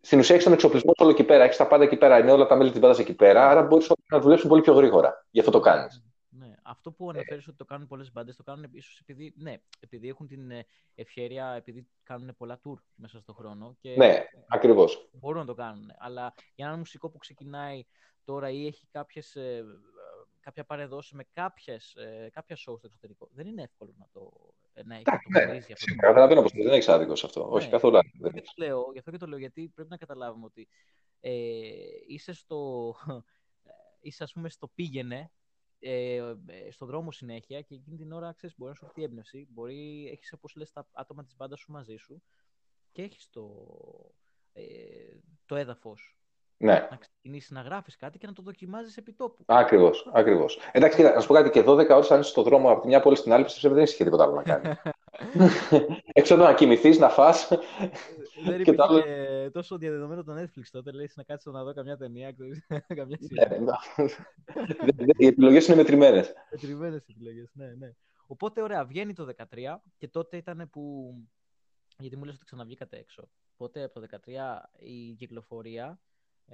στην ουσία έχεις τον εξοπλισμό όλο εκεί πέρα, έχεις τα πάντα εκεί πέρα, είναι όλα τα μέλη της μπάντα εκεί πέρα, άρα μπορείς να δουλέψουν πολύ πιο γρήγορα. Γι' αυτό το κάνεις.
Ναι. Αυτό που αναφέρεις ότι το κάνουν πολλές μπάντες, το κάνουν ίσως επειδή, ναι, επειδή έχουν την ε, ευχαίρεια, επειδή κάνουν πολλά tour μέσα στον χρόνο. Και
ναι, ακριβώς.
Μπορούν να το κάνουν. Αλλά για έναν μουσικό που ξεκινάει τώρα ή έχει κάποιες, ε, κάποια παρεδόση με κάποιες, ε, κάποια show στο εξωτερικό, δεν είναι εύκολο να το να έχει
ναι, ναι, Καταλαβαίνω πως δεν έχει άδικο σε αυτό. Ναι. Όχι, καθόλου άδικο.
Γι' αυτό, λέω, γι' αυτό και το λέω, γιατί πρέπει να καταλάβουμε ότι ε, είσαι στο... <laughs> είσαι ας πούμε στο πήγαινε ε, ε, στον δρόμο συνέχεια και εκείνη την ώρα ξέρεις, μπορεί να σου έρθει έμπνευση. Μπορεί, έχεις όπως λες τα άτομα της μπάντας σου μαζί σου και έχεις το, ε, το έδαφος
ναι.
να ξεκινήσεις να γράφεις κάτι και να το δοκιμάζεις επί τόπου.
Ακριβώς. Ακριβώς. Εντάξει, κοίτα, να σου πω κάτι και 12 ώρες αν είσαι στον δρόμο από τη μια πόλη στην άλλη, πιστεύω δεν έχει τίποτα άλλο να κάνεις. <laughs> Έξω να κοιμηθείς, να φά.
Δεν υπήρχε άλλο... τόσο διαδεδομένο το Netflix τότε, λέει να κάτσει να δω καμιά ταινία, <laughs> καμιά σειρά.
Ναι, ναι. Οι επιλογές είναι μετρημένες.
Μετρημένες επιλογές, ναι, ναι. Οπότε, ωραία, βγαίνει το 13 και τότε ήταν που. Γιατί μου λες ότι ξαναβγήκατε έξω. Οπότε από το 13 η κυκλοφορία 12-13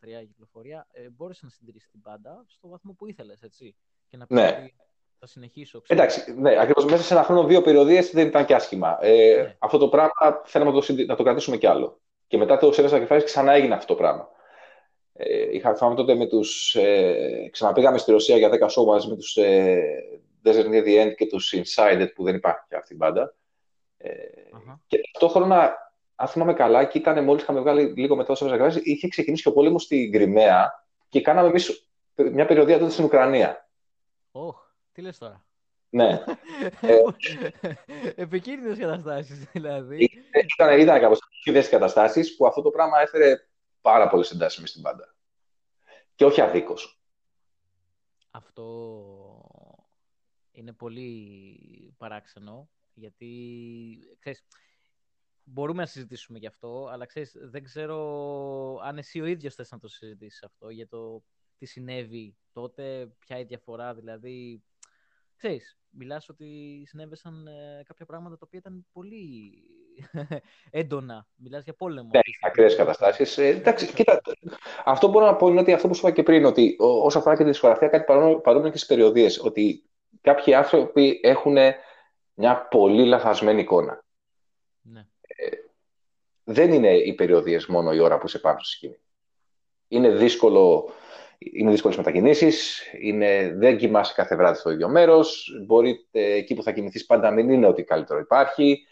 ε, η κυκλοφορία, ε, μπόρεσε να συντηρήσει την πάντα στο βαθμό που ήθελες, έτσι. Και να πει
ναι.
ότι θα συνεχίσω. Ξέρω.
Εντάξει, ναι, ακριβώς μέσα σε ένα χρόνο δύο περιοδίες δεν ήταν και άσχημα. Ε, ναι. Αυτό το πράγμα θέλαμε να το, να το κρατήσουμε κι άλλο. Και μετά το Σέρβια Sacrifice ξανά έγινε αυτό το πράγμα. Ε, είχα φάμε τότε με τους. Ε, ξαναπήγαμε στη Ρωσία για 10 show μαζί με τους ε, Desert Near the End και τους Insided που δεν υπάρχει αυτή η μπάντα. Ε, uh-huh. Και ταυτόχρονα αν θυμάμαι καλά, και ήταν μόλις είχαμε βγάλει λίγο μετά το Σαββατοκύριακο, είχε ξεκινήσει και ο πόλεμος στην Κρυμαία και κάναμε εμείς μια περιοδία τότε στην Ουκρανία.
Ωχ, τι λες τώρα;
Ναι.
ε, <laughs> Επικίνδυνες καταστάσεις, δηλαδή.
Ήταν, ήταν κάπως επικίνδυνες καταστάσεις που αυτό το πράγμα έφερε πάρα πολλές εντάσεις με στην πάντα. Και όχι αδίκως.
Αυτό είναι πολύ παράξενο, γιατί ξέρεις, μπορούμε να συζητήσουμε γι' αυτό, αλλά ξέρεις, δεν ξέρω αν εσύ ο ίδιος θες να το συζητήσεις αυτό, για το τι συνέβη τότε, ποια η διαφορά, δηλαδή, ξέρεις, μιλάς ότι συνέβησαν ε, κάποια πράγματα τα οποία ήταν πολύ <laughs> έντονα. Μιλάς για πόλεμο.
Ναι, ακραίες καταστάσεις. Ε, εντάξει, κοίτα, αυτό μπορώ να πω είναι ότι αυτό που σου είπα και πριν, ότι όσο αφορά και τη δισκογραφία, κάτι παρόμοιο και στις περιοδίες, ότι κάποιοι άνθρωποι έχουν μια πολύ λαθασμένη εικόνα.
Ναι
δεν είναι οι περιοδίες μόνο η ώρα που είσαι πάνω στη σκηνή. Είναι δύσκολο, είναι δύσκολες μετακινήσεις, είναι, δεν κοιμάσαι κάθε βράδυ στο ίδιο μέρος, μπορεί εκεί που θα κοιμηθείς πάντα μην είναι ότι καλύτερο υπάρχει,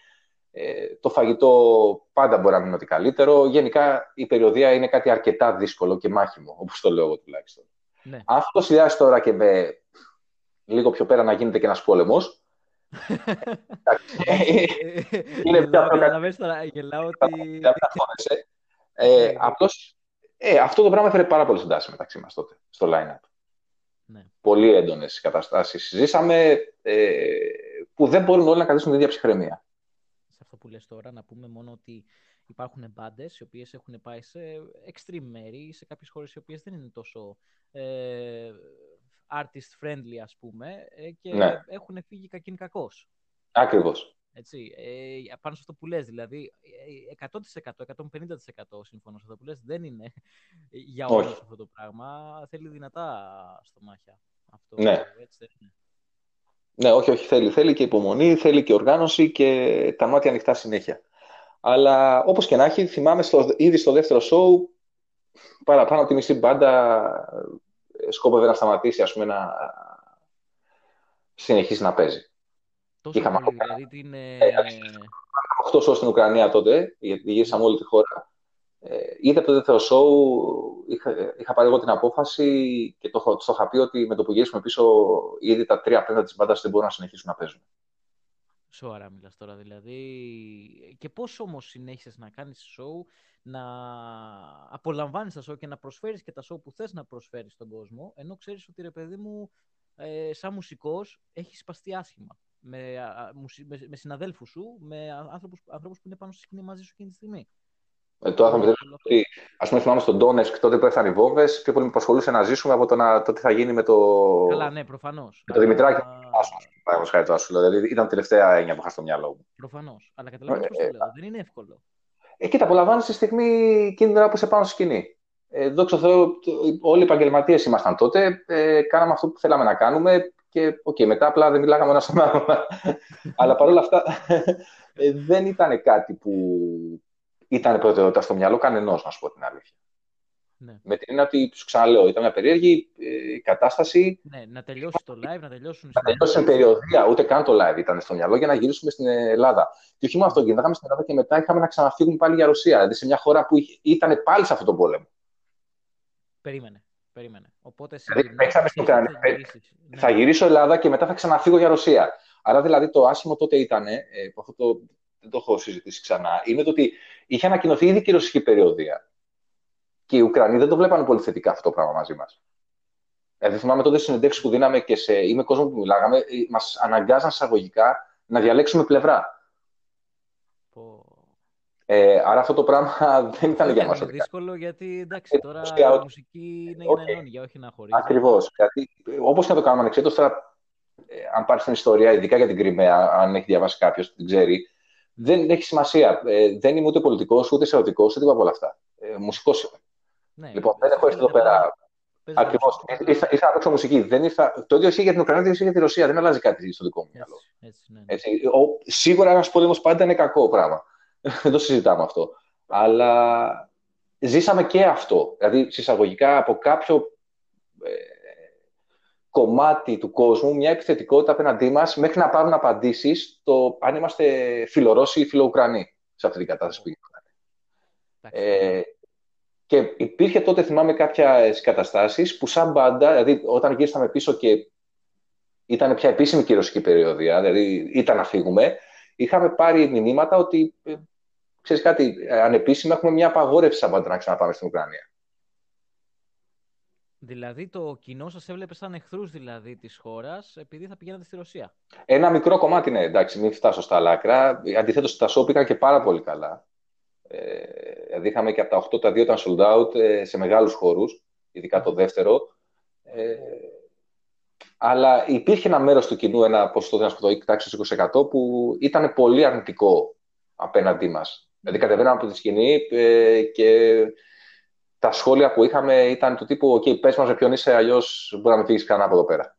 ε, το φαγητό πάντα μπορεί να μην είναι ότι καλύτερο. Γενικά η περιοδία είναι κάτι αρκετά δύσκολο και μάχημο, όπως το λέω εγώ τουλάχιστον.
Ναι.
Αν αυτό συνδυάσει τώρα και με λίγο πιο πέρα να γίνεται και ένας πόλεμος,
είναι πια τώρα, γελάω ότι...
Ε, απλώς, ε, αυτό το πράγμα έφερε πάρα πολλέ εντάσει μεταξύ μας τότε, στο line-up.
Ναι.
Πολύ έντονες καταστάσεις ζήσαμε ε, που δεν μπορούν όλοι να κρατήσουν την ίδια ψυχραιμία.
Σε αυτό που λες τώρα, να πούμε μόνο ότι υπάρχουν μπάντες οι οποίες έχουν πάει σε extreme μέρη, σε κάποιες χώρες οι οποίες δεν είναι τόσο ε, artist friendly ας πούμε ε, και
ναι.
έχουν φύγει κακήν κακός.
Ακριβώς.
Έτσι, ε, πάνω σε αυτό που λες, δηλαδή 100%, 150% σύμφωνος σε αυτό που λες, δεν είναι για όλους αυτό το πράγμα. Θέλει δυνατά στο μάχια. Αυτό,
ναι.
Έτσι, είναι.
Ναι, όχι, όχι, θέλει. Θέλει και υπομονή, θέλει και οργάνωση και τα μάτια ανοιχτά συνέχεια. Αλλά όπως και να έχει, θυμάμαι στο, ήδη στο δεύτερο show, παραπάνω από τη μισή μπάντα σκόπευε να σταματήσει ας πούμε, να συνεχίσει να παίζει.
Τόσο Είχαμε πολύ, δηλαδή την...
8 show στην Ουκρανία τότε, γιατί γύρισαμε όλη τη χώρα. Ε, είδα το δεύτερο show, είχα, είχα πάρει εγώ την απόφαση και το, το είχα πει ότι με το που γυρίσουμε πίσω ήδη τα τρία πέντα της μπάντας δεν μπορούν να συνεχίσουν να παίζουν.
Σοβαρά μιλάς τώρα δηλαδή. Και πώς όμως συνέχισες να κάνεις show, να απολαμβάνεις τα show και να προσφέρεις και τα show που θες να προσφέρεις στον κόσμο, ενώ ξέρεις ότι ρε παιδί μου, ε, σαν μουσικός, έχεις σπαστεί άσχημα. Με, με, με συναδέλφους σου, με άνθρωπους, ανθρώπους που είναι πάνω στη σκηνή μαζί σου εκείνη τη στιγμή.
Ε, το άθρομα ότι, ας πούμε, θυμάμαι στον Ντόνεσκ τότε που έφτανε οι βόμβες, πιο πολύ με απασχολούσε να ζήσουμε από το, να, το τι θα γίνει με το.
Καλά, ναι, προφανώς.
Με το Δημητράκη. Παραδείγματο χάρη το άσουλο. Δηλαδή ήταν τελευταία έννοια που είχα στο μυαλό μου.
Προφανώς. Αλλά καταλαβαίνετε πώς το λέω. Δεν είναι εύκολο.
Ε, κοίτα, απολαμβάνεις τη στιγμή εκείνη την ώρα που είσαι πάνω στη σκηνή. Ε, δόξα Θεώ, όλοι οι επαγγελματίες ήμασταν τότε. Ε, κάναμε αυτό που θέλαμε να κάνουμε και okay, μετά απλά δεν μιλάγαμε ένα στον άλλον. <laughs> Αλλά παρόλα αυτά ε, δεν ήταν κάτι που ήταν προτεραιότητα στο μυαλό κανενός, να σου πω την αλήθεια.
Ναι.
Με την έννοια ότι, σου ξαναλέω, ήταν μια περίεργη ε, κατάσταση.
Ναι, να τελειώσει το live, να τελειώσουν.
Να τελειώσει την περιοδία, ούτε καν το live ήταν στο μυαλό για να γυρίσουμε στην Ελλάδα. Και όχι μόνο αυτό, γυρνάγαμε στην Ελλάδα και μετά είχαμε να ξαναφύγουμε πάλι για Ρωσία. Δηλαδή σε μια χώρα που ήταν πάλι σε αυτόν τον πόλεμο.
Περίμενε. Περίμενε. Οπότε
δηλαδή, παίξαμε στην Ουκρανία. Ναι. Θα γυρίσω Ελλάδα και μετά θα ξαναφύγω για Ρωσία. Άρα δηλαδή το άσχημο τότε ήταν, ε, που αυτό το, δεν το έχω συζητήσει ξανά, είναι το ότι είχε ανακοινωθεί ήδη και η ρωσική περιοδία. Και οι Ουκρανοί δεν το βλέπανε πολύ θετικά αυτό το πράγμα μαζί μας. Δηλαδή, θυμάμαι τότε συνεντεύξεις που δίναμε και σε ή με κόσμος που μιλάγαμε, ε, μας αναγκάζαν εισαγωγικά να διαλέξουμε πλευρά. Ε, άρα αυτό το πράγμα <laughs> δεν ήταν για μας.
Είναι δύσκολο γιατί εντάξει, τώρα η μουσική είναι για να ενώνει, για όχι να χωρίζει.
Ακριβώς. Γιατί όπως και να το κάνουμε ανεξέτω, τώρα, ε, αν πάρεις την ιστορία, ειδικά για την Κρυμαία, αν έχει διαβάσει κάποιος, την ξέρει, δεν έχει σημασία. Ε, δεν είμαι ούτε πολιτικός, ούτε ερωτικό, ούτε τίποτα από όλα αυτά. Ε, μουσικός είμαι. Ναι, λοιπόν, δεν έχω έρθει εδώ πέρα. Ακριβώς. Ήρθα, ήρθα να παίξω μουσική. Δεν ήρθα... Το ίδιο ισχύει για την Ουκρανία, το ίδιο ισχύει για τη Ρωσία. Δεν αλλάζει κάτι στο δικό μου μυαλό. Ναι, ναι. Ο, σίγουρα ένας πόλεμος πάντα είναι κακό πράγμα. <laughs> Δεν το συζητάμε αυτό. Αλλά ζήσαμε και αυτό. Δηλαδή, συσσαγωγικά από κάποιο ε, κομμάτι του κόσμου, μια επιθετικότητα απέναντί μας, μέχρι να πάρουν απαντήσεις το αν είμαστε φιλορώσοι ή φιλοουκρανοί σε αυτή την κατάσταση που ε, και υπήρχε τότε, θυμάμαι, κάποιες καταστάσεις που, σαν μπάντα, δηλαδή όταν γύρισαμε πίσω και ήταν πια επίσημη και η ρωσική περιοδία, δηλαδή ήταν να φύγουμε, είχαμε πάρει μηνύματα ότι ε, ξέρεις κάτι, ε, ανεπίσημα έχουμε μια απαγόρευση σαν πάντα να ξαναπάμε στην Ουκρανία.
Δηλαδή το κοινό σας έβλεπε σαν εχθρούς δηλαδή της χώρας επειδή θα πηγαίνατε στη Ρωσία;
Ένα μικρό κομμάτι, ναι, εντάξει, μην φτάσω στα λάκρα. Αντιθέτως, τα σώπ και πάρα πολύ καλά. Ε, δηλαδή είχαμε και από τα 8 τα 2 ήταν sold out ε, σε μεγάλους χώρους, ειδικά το δεύτερο. Ε, αλλά υπήρχε ένα μέρος του κοινού, ένα ποσοστό δεν πω το 20% που ήταν πολύ αρνητικό απέναντί μας. Δηλαδή κατεβαίναμε από τη σκηνή ε, και τα σχόλια που είχαμε ήταν του τύπου «ΟΚ, πες μας με ποιον είσαι, αλλιώς μπορεί να με φύγεις κανένα από εδώ πέρα».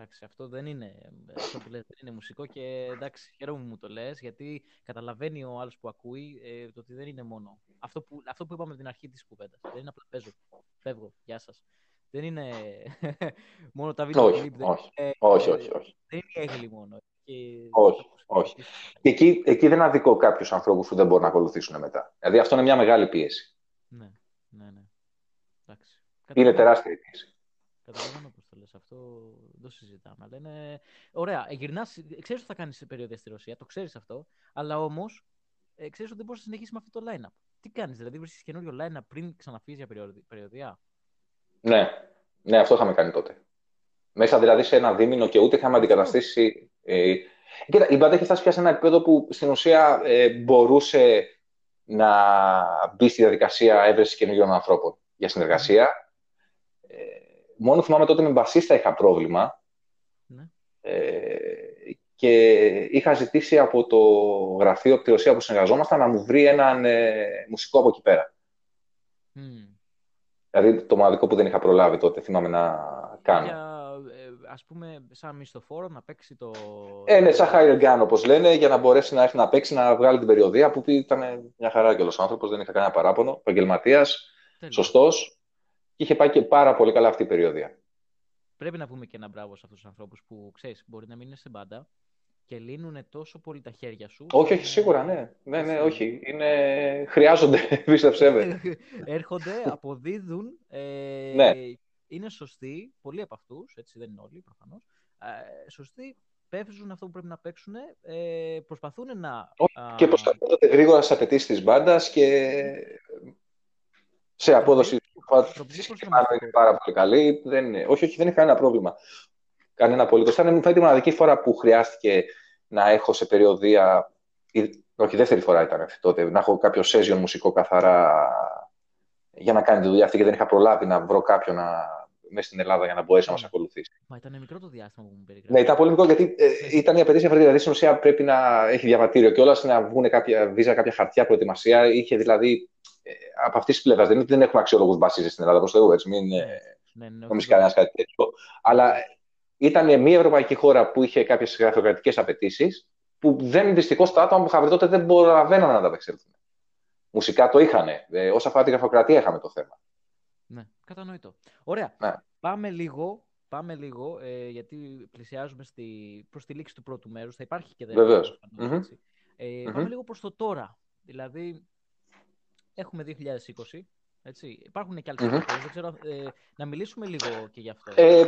Εντάξει, αυτό δεν είναι, αυτό που λες, δεν είναι μουσικό και εντάξει, χαίρομαι που μου το λες, γιατί καταλαβαίνει ο άλλος που ακούει ε, το ότι δεν είναι μόνο. Αυτό που, αυτό που είπαμε από την αρχή της κουβέντας. Δεν είναι απλά παίζω, φεύγω, γεια σας. Δεν είναι <laughs> μόνο τα βίντεο
όχι, όχι, όχι, όχι, όχι.
Δεν είναι η έγκλη μόνο.
Και... Όχι, όχι. Και εκεί, εκεί δεν αδικώ κάποιους ανθρώπους που δεν μπορούν να ακολουθήσουν μετά. Δηλαδή αυτό είναι μια μεγάλη πίεση.
Ναι, ναι, ναι. Εντάξει.
Είναι τεράστια πίεση.
Καταλαβαίνω πώ το λε. Αυτό δεν το συζητάμε. Αλλά είναι... Ωραία, γυρνάς, ξέρεις ότι θα κάνεις σε περίοδο στη Ρωσία, το ξέρεις αυτό. Αλλά όμως ε, ξέρεις ότι δεν μπορείς να συνεχίσεις με αυτό το line-up. Τι κάνεις, δηλαδή βρίσκεις καινούριο line-up πριν ξαναφύγεις για περιοδία.
Ναι, ναι, αυτό είχαμε κάνει τότε. Μέσα δηλαδή σε ένα δίμηνο και ούτε είχαμε αντικαταστήσει. Ε, κοίτα, η μπάντα έχει φτάσει πια σε ένα επίπεδο που στην ουσία ε, μπορούσε να μπει στη διαδικασία έβρεση καινούριων ανθρώπων για συνεργασία. Ε, μόνο θυμάμαι τότε με μπασίστα είχα πρόβλημα. Ναι. Ε, και είχα ζητήσει από το γραφείο από τη Ρωσία που συνεργαζόμασταν να μου βρει έναν ε, μουσικό από εκεί πέρα. Δηλαδή το μοναδικό που δεν είχα προλάβει τότε, θυμάμαι να κάνω.
Για, ε, ας πούμε, σαν μισθοφόρο να παίξει το...
Ε, ναι, σαν higher gun, όπως λένε, για να μπορέσει να έρθει να παίξει, να βγάλει την περιοδία, που ήταν μια χαρά και όλος άνθρωπος, δεν είχα κανένα παράπονο, επαγγελματίας, σωστός, και είχε πάει και πάρα πολύ καλά αυτή η περιοδία.
Πρέπει να πούμε και ένα μπράβο σε αυτούς τους ανθρώπους που, ξέρεις, μπορεί να μην είναι σε μπάντα, και λύνουν τόσο πολύ τα χέρια σου.
Όχι, όχι, σίγουρα, ναι. Ναι, ναι, όχι. Είναι... Χρειάζονται, <laughs> πίστεψέ με. <laughs>
Έρχονται, αποδίδουν. Ε,
ναι.
Είναι σωστοί, πολλοί από αυτούς, έτσι δεν είναι όλοι προφανώς. Ε, σωστοί, παίζουν αυτό που πρέπει να παίξουν, ε, προσπαθούν να.
Και προστατεύονται γρήγορα στις απαιτήσεις της μπάντας και σε απόδοση. Είναι πάρα πολύ καλή. Δεν Όχι, όχι, δεν έχει κανένα πρόβλημα κανένα απολύτως. Ήταν μου φαίνεται η μοναδική φορά που χρειάστηκε να έχω σε περιοδία. Όχι, δεύτερη φορά ήταν αυτή τότε. Να έχω κάποιο session μουσικό καθαρά για να κάνει τη δουλειά αυτή και δεν είχα προλάβει να βρω κάποιον να... μέσα στην Ελλάδα για να μπορέσει να μας ακολουθήσει.
Μα ήταν μικρό το διάστημα που μου περιγράφεις.
Ναι, ήταν πολύ μικρό γιατί ε, ήταν η απαιτήση αυτή. Δηλαδή στην ουσία πρέπει να έχει διαβατήριο και όλα να βγουν κάποια βίζα, κάποια χαρτιά προετοιμασία. Είχε δηλαδή ε, από αυτής της πλευράς. Δεν, δεν έχουμε αξιόλογους βασίζε στην Ελλάδα προς Θεού, έτσι. Μην ναι, ναι, ναι, νομίζεις κανένας κάτι τέτοιο. Αλλά ήταν μια ευρωπαϊκή χώρα που είχε κάποιες γραφειοκρατικές απαιτήσεις, που δεν δυστυχώς τα άτομα που είχαν βρει τότε δεν προλαβαίναν να ανταπεξέλθουν. Μουσικά το είχαν. Ε, Όσα αφορά τη γραφειοκρατία είχαμε το θέμα.
Ναι, κατανοητό. Ωραία. Ναι. Πάμε λίγο, πάμε λίγο ε, γιατί πλησιάζουμε στη, προς τη λήξη του πρώτου μέρους. Θα υπάρχει και δεύτερος.
Βεβαίως.
Ε, Πάμε λίγο προς το τώρα. Δηλαδή, έχουμε 2020, Έτσι. Υπάρχουν και άλλες mm-hmm. δεν ξέρω, ε, να μιλήσουμε λίγο και γι' αυτό.
Ε,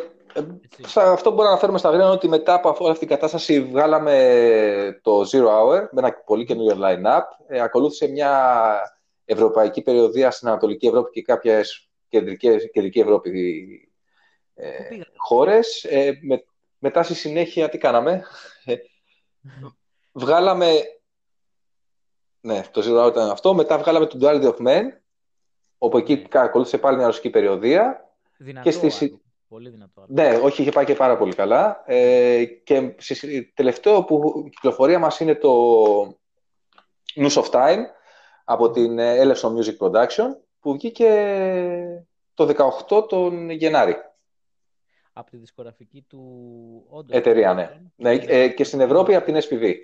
αυτό που μπορώ να αναφέρουμε στα γρήγορα είναι ότι μετά από αυτή την κατάσταση βγάλαμε το Zero Hour με ένα πολύ καινούριο line-up. Ε, ακολούθησε μια ευρωπαϊκή περιοδία στην Ανατολική Ευρώπη και κάποιες κεντρικές, κεντρική Ευρώπη ε, χώρες. Ε, με, μετά στη συνέχεια τι κάναμε; Ε, βγάλαμε... Ναι, το Zero Hour ήταν αυτό. Μετά βγάλαμε το Duality of Men όπου εκεί ακολούθησε πάλι μια ρωσική περιοδία.
Δυνατό, και στη... Πολύ δυνατό.
Ναι, όχι, είχε πάει και πάρα πολύ καλά. Ε, και τελευταίο που κυκλοφορία μας είναι το News of Time από την Elephant Music Production που βγήκε το 18 τον Γενάρη.
Από τη δισκογραφική του
όντως. Εταιρεία, ναι. ναι ε, και στην Ευρώπη από την SPV.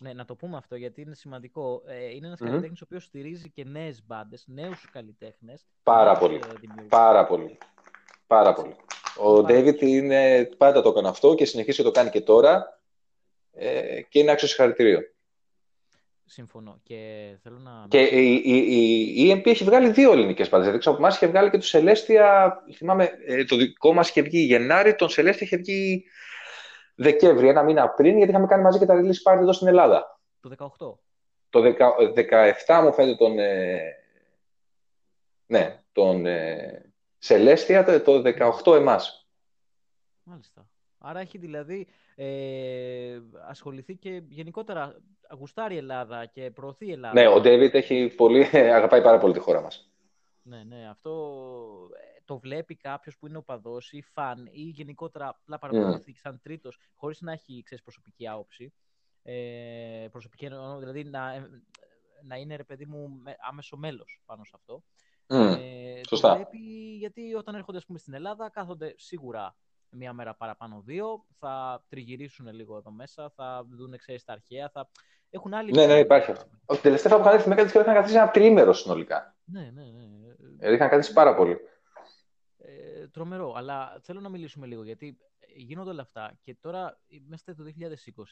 Ναι, να το πούμε αυτό γιατί είναι σημαντικό. Ε, είναι ένας mm-hmm. καλλιτέχνης ο οποίος στηρίζει και νέες μπάντες, νέους καλλιτέχνες.
Πάρα πολύ. Πάρα πολύ. Πάρα πολύ. Ο Ντέιβιτ είναι, πάντα το έκανε αυτό και συνεχίζει το κάνει και τώρα ε, και είναι άξιο συγχαρητήριο.
Συμφωνώ. Και θέλω να.
Και η, η, η, EMP έχει βγάλει δύο ελληνικές πάντε. Δηλαδή, από εμάς είχε βγάλει και του Celestia. Θυμάμαι, ε, το δικό μας είχε βγει Γενάρη, τον Celestia είχε βγει Δεκέμβρη, ένα μήνα πριν, γιατί είχαμε κάνει μαζί και τα release party εδώ στην Ελλάδα.
Το 18.
Το 17 μου φαίνεται τον. Ε, ναι, τον ε, Celestia, το 18 εμάς.
Μάλιστα. Άρα έχει δηλαδή ε, ασχοληθεί και γενικότερα γουστάρει η Ελλάδα και προωθεί η Ελλάδα.
Ναι, ο Ντέιβιτ έχει πολύ, αγαπάει πάρα πολύ τη χώρα μας.
Ναι, ναι, αυτό ε, το βλέπει κάποιος που είναι οπαδός ή φαν ή γενικότερα απλά παρακολουθεί mm. σαν τρίτος, χωρίς να έχει ξέρεις, προσωπική άποψη. Ε, προσωπική, δηλαδή να, ε, να είναι ρε παιδί μου άμεσο μέλος πάνω σε αυτό.
Mm. Ε, Σωστά.
Το βλέπει γιατί όταν έρχονται πούμε, στην Ελλάδα κάθονται σίγουρα μία μέρα παραπάνω δύο, θα τριγυρίσουν λίγο εδώ μέσα, θα δουν ξέρεις τα αρχαία, θα έχουν άλλη...
Ναι, ναι, υπάρχει αυτό. Ο τελευταίο που είχα έρθει μέχρι είχαν καθίσει ένα τρίμερο συνολικά.
Ναι, ναι, ναι.
Δηλαδή είχαν καθίσει πάρα πολύ.
Ε, τρομερό, αλλά θέλω να μιλήσουμε λίγο, γιατί γίνονται όλα αυτά και τώρα είμαστε το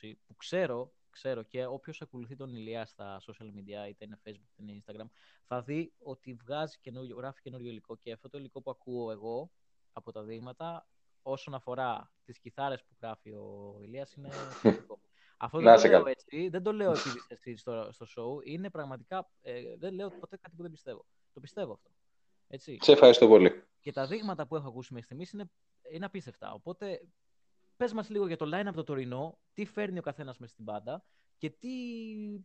2020, που ξέρω, ξέρω και όποιος ακολουθεί τον Ηλία στα social media, είτε είναι Facebook είτε είναι Instagram, θα δει ότι βγάζει καινούριο, γράφει καινούριο υλικό και αυτό το υλικό που ακούω εγώ από τα δείγματα όσον αφορά τις κιθάρες που γράφει ο Ηλίας είναι σημαντικό. Αυτό δεν το λέω έτσι, δεν το λέω επειδή εσύ στο, στο show, είναι πραγματικά, ε, δεν λέω ποτέ κάτι που δεν πιστεύω. Το πιστεύω αυτό. Έτσι.
Σε ευχαριστώ πολύ.
Και τα δείγματα που έχω ακούσει μέχρι στιγμής είναι, είναι απίστευτα. Οπότε, πες μας λίγο για το line από το τωρινό, τι φέρνει ο καθένας μέσα στην πάντα και τι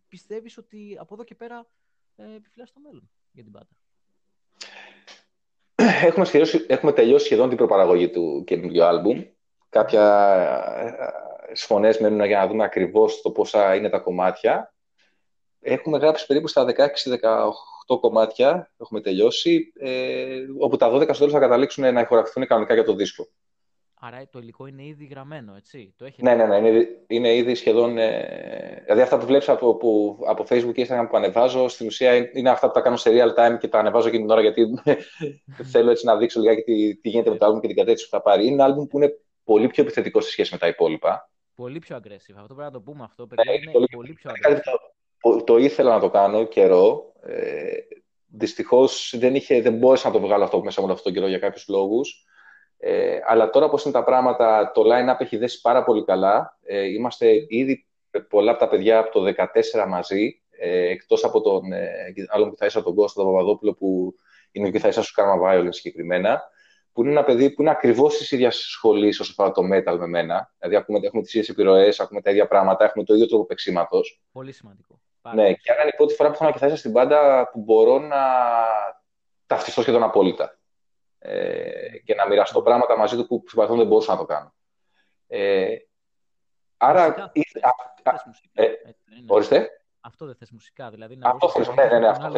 πιστεύεις ότι από εδώ και πέρα ε, επιφυλάσσει στο μέλλον για την πάντα
έχουμε, έχουμε τελειώσει σχεδόν την προπαραγωγή του καινούργιου άλμπουμ. Κάποια ε, φωνές μένουν για να δούμε ακριβώς το πόσα είναι τα κομμάτια. Έχουμε γράψει περίπου στα 16-18 κομμάτια, έχουμε τελειώσει, ε, όπου τα 12 στο τέλος θα καταλήξουν να ηχογραφηθούν κανονικά για το δίσκο.
Άρα το υλικό είναι ήδη γραμμένο, έτσι. Το
έχετε... Ναι, ναι, ναι. Είναι, είναι ήδη σχεδόν. Ε, δηλαδή αυτά που βλέπεις από, που, από Facebook και Instagram που ανεβάζω, στην ουσία είναι αυτά που τα κάνω σε real time και τα ανεβάζω εκείνη την ώρα γιατί <laughs> θέλω έτσι να δείξω λιγάκι τι, τι γίνεται με το album και την κατεύθυνση που θα πάρει. Είναι ένα album που είναι πολύ πιο επιθετικό σε σχέση με τα υπόλοιπα.
Πολύ πιο aggressive. Αυτό πρέπει να το πούμε αυτό. Παιδιά, ναι, είναι πολύ, πολύ πιο aggressive.
Το, το, ήθελα να το κάνω καιρό. Ε, Δυστυχώς δεν, δεν μπόρεσα να το βγάλω αυτό μέσα μου αυτόν τον καιρό για κάποιους λόγους. Ε, αλλά τώρα πώς είναι τα πράγματα, το line-up έχει δέσει πάρα πολύ καλά. Ε, είμαστε ήδη πολλά από τα παιδιά από το 2014 μαζί, ε, εκτός από τον ε, άλλον θα τον Κώστα τον Παπαδόπουλο, που είναι ο κιθαρίστας του Karma Violence συγκεκριμένα, που είναι ένα παιδί που είναι ακριβώς της ίδιας σχολής όσο αφορά το metal με μένα. Δηλαδή, έχουμε, έχουμε τις ίδιες επιρροές, έχουμε τα ίδια πράγματα, έχουμε το ίδιο τρόπο παίξήματο.
Πολύ σημαντικό.
Ναι, και άρα είναι η πρώτη φορά που έχω ένα κιθαρίστα στην πάντα που μπορώ να ταυτιστώ σχεδόν απόλυτα ε, και να μοιραστώ πράγματα μαζί του που συμπαθούν δεν μπορούσα να το κάνω. Ε, άρα...
ε,
ορίστε.
Αυτό δεν θες μουσικά, δηλαδή να
αυτό θες, ναι, ναι, ναι, αυτό.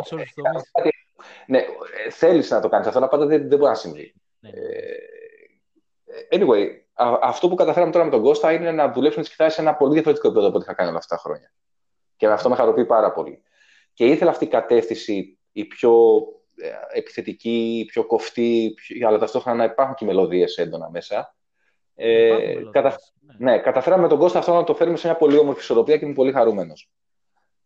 Ναι, ε, θέλεις να το κάνεις αυτό, αλλά πάντα δεν, δεν μπορεί να συμβεί. Ναι. Ε, anyway, α, αυτό που καταφέραμε τώρα με τον Κώστα είναι να δουλέψουμε τις κιθάρες σε ένα πολύ διαφορετικό επίπεδο από ό,τι είχα κάνει όλα αυτά τα χρόνια. Και αυτό με χαροποιεί πάρα πολύ. Και ήθελα αυτή η κατεύθυνση η πιο ε, επιθετική, πιο κοφτή, πιο... αλλά ταυτόχρονα να υπάρχουν και μελωδίες έντονα μέσα. Ε, κατα... ναι. ναι, καταφέραμε με τον Κώστα αυτό να το φέρουμε σε μια πολύ όμορφη ισορροπία και είμαι πολύ χαρούμενος.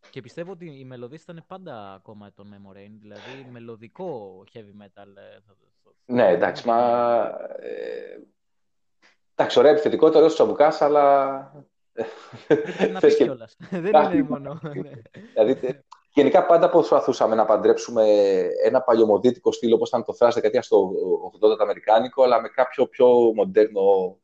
Και πιστεύω ότι η μελωδία ήταν πάντα ακόμα τον Memorain, δηλαδή μελωδικό heavy metal. Ε,
ναι, εντάξει, μα... Ε, εντάξει, ωραία επιθετικότητα, ωραίος τσαμπουκάς, αλλά...
Πρέπει να πεις κιόλας. <laughs> Δεν είναι μόνο... Ναι.
δηλαδή, γενικά πάντα προσπαθούσαμε να παντρέψουμε ένα παλιωμοδίτικο στήλο όπως ήταν το thrash δεκαετία στο 80 το αμερικάνικο, αλλά με κάποιο πιο μοντέρνο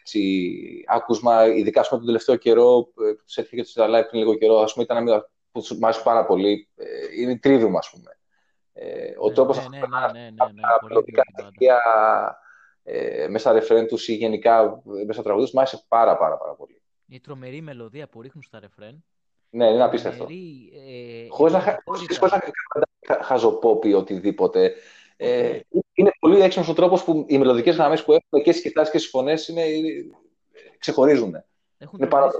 έτσι, άκουσμα, ειδικά πούμε, τον τελευταίο καιρό, που ε, τους έτυχε και τους live πριν λίγο καιρό, ας πούμε, ήταν ένα που τους αρέσει πάρα πολύ, ε, είναι η Trivium, ας πούμε. Ε, ο
ναι,
τρόπος
ναι,
αυτός
ναι, ναι, ναι, ναι, ναι,
μελωδικά στοιχεία ε, μέσα ρεφρέν τους ή γενικά μέσα τραγουδούς, μου άρεσε πάρα, πάρα, πάρα πολύ.
Η τρομερή μελωδία που ρίχνουν στα ρεφρέν.
Ναι, είναι απίστευτο.
Ε,
χωρίς να, να χαζοπόπει ή οτιδήποτε. Ε, είναι πολύ έξυπνος ο τρόπος που οι μελλοντικές γραμμές που έχουν και στι κοιτάσει και στι φωνέ ξεχωρίζουν.
Έχουν είναι πάρα...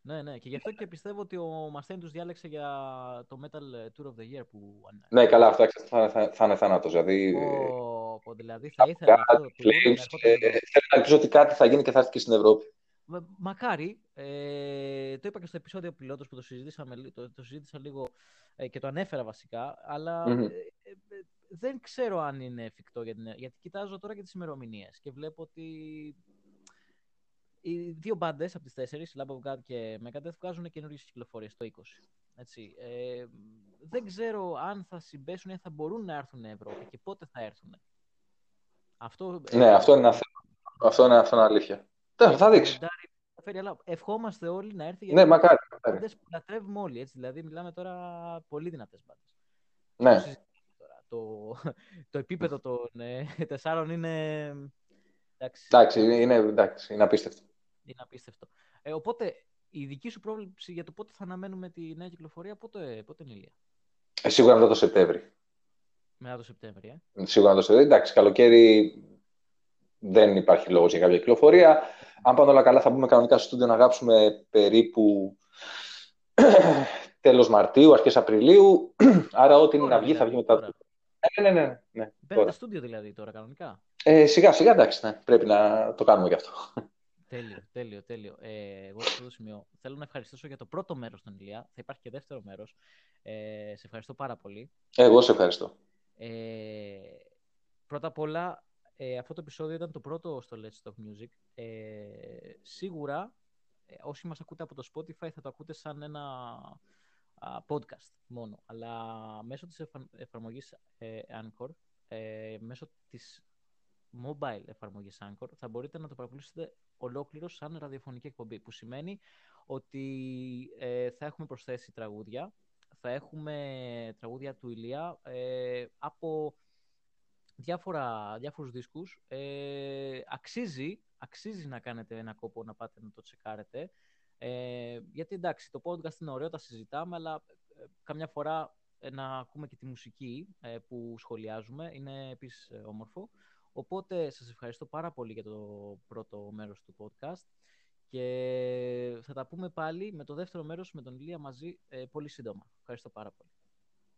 Ναι, ναι. Και γι' αυτό και πιστεύω ότι ο Μαστέν τους διάλεξε για το Metal Tour of the Year που.
Ναι, καλά, αυτά θα, θα, θα είναι θάνατος. Δηλαδή...
Ο, δηλαδή θα ήθελα. Αυτό,
ε, θέλω να ελπίζω ότι κάτι θα γίνει και θα έρθει και στην Ευρώπη.
Μακάρι. Ε, το είπα και στο επεισόδιο πιλότος που το, συζήτησαμε, το, το συζήτησα λίγο ε, και το ανέφερα βασικά. Αλλά mm-hmm. ε, δεν ξέρω αν είναι εφικτό για την... γιατί κοιτάζω τώρα και τις ημερομηνίες και βλέπω ότι οι δύο μπάντες από τις τέσσερις, Lab of God και Megadeth, βγάζουν καινούριε κυκλοφορίες το 20. Έτσι. Ε, δεν ξέρω αν θα συμπέσουν ή αν θα μπορούν να έρθουν στην Ευρώπη και πότε θα έρθουν. Αυτό,
ναι, ε, αυτό είναι ένα θέμα. Αυτό είναι, αυτό είναι αλήθεια. Θα, θα δείξει.
Αλλά ευχόμαστε όλοι να έρθει.
Ναι, μακάρι.
Μπάντες που λατρεύουμε όλοι. Έτσι. Δηλαδή, μιλάμε τώρα πολύ δυνατές μπάντε.
Ναι.
Το, το επίπεδο των ε, τεσσάρων είναι.
Εντάξει, εντάξει, είναι, εντάξει, είναι απίστευτο
είναι απίστευτο. Ε, οπότε, η δική σου πρόβλεψη για το πότε θα αναμένουμε τη νέα κυκλοφορία, πότε, πότε είναι η
Ε, σίγουρα μετά το Σεπτέμβρη.
Μετά το Σεπτέμβρη, ε.
Σίγουρα μετά το Σεπτέμβρη. Εντάξει, καλοκαίρι δεν υπάρχει λόγος για κάποια κυκλοφορία. Αν πάνε όλα καλά, θα μπούμε κανονικά στο στούντιο να γράψουμε περίπου <clears throat> τέλος Μαρτίου, αρχές Απριλίου. <clears throat> Άρα, ό,τι είναι να βγει, θα βγει μετά. Τώρα. Ναι, ναι, ναι. ναι,
ναι. στούντιο δηλαδή τώρα, κανονικά;
Ε, σιγά, σιγά, εντάξει, ναι. πρέπει να το κάνουμε γι' αυτό. <laughs>
Τέλειο, τέλειο, τέλειο. Ε, εγώ σε αυτό το σημείο θέλω να ευχαριστήσω για το πρώτο μέρος των Ηλία. Θα υπάρχει και δεύτερο μέρος. Ε, σε ευχαριστώ πάρα πολύ.
Εγώ σε ευχαριστώ.
Ε, πρώτα απ' όλα, ε, αυτό το επεισόδιο ήταν το πρώτο στο Let's Talk Music. Ε, σίγουρα, ε, όσοι μας ακούτε από το Spotify θα το ακούτε σαν ένα podcast μόνο. Αλλά μέσω της εφα- εφαρμογής ε, Anchor, μέσω της mobile εφαρμογής Anchor, θα μπορείτε να το παρακολουθήσετε ολόκληρο σαν ραδιοφωνική εκπομπή, που σημαίνει ότι ε, θα έχουμε προσθέσει τραγούδια, θα έχουμε τραγούδια του Ηλία ε, από διάφορα, διάφορους δίσκους. Ε, αξίζει, αξίζει να κάνετε ένα κόπο να πάτε να το τσεκάρετε, ε, γιατί εντάξει, το podcast είναι ωραίο, τα συζητάμε, αλλά ε, καμιά φορά να ακούμε και τη μουσική που σχολιάζουμε, είναι επίσης όμορφο. Οπότε σας ευχαριστώ πάρα πολύ για το πρώτο μέρος του podcast και θα τα πούμε πάλι με το δεύτερο μέρος με τον Ηλία μαζί ε, πολύ σύντομα. Ευχαριστώ πάρα πολύ.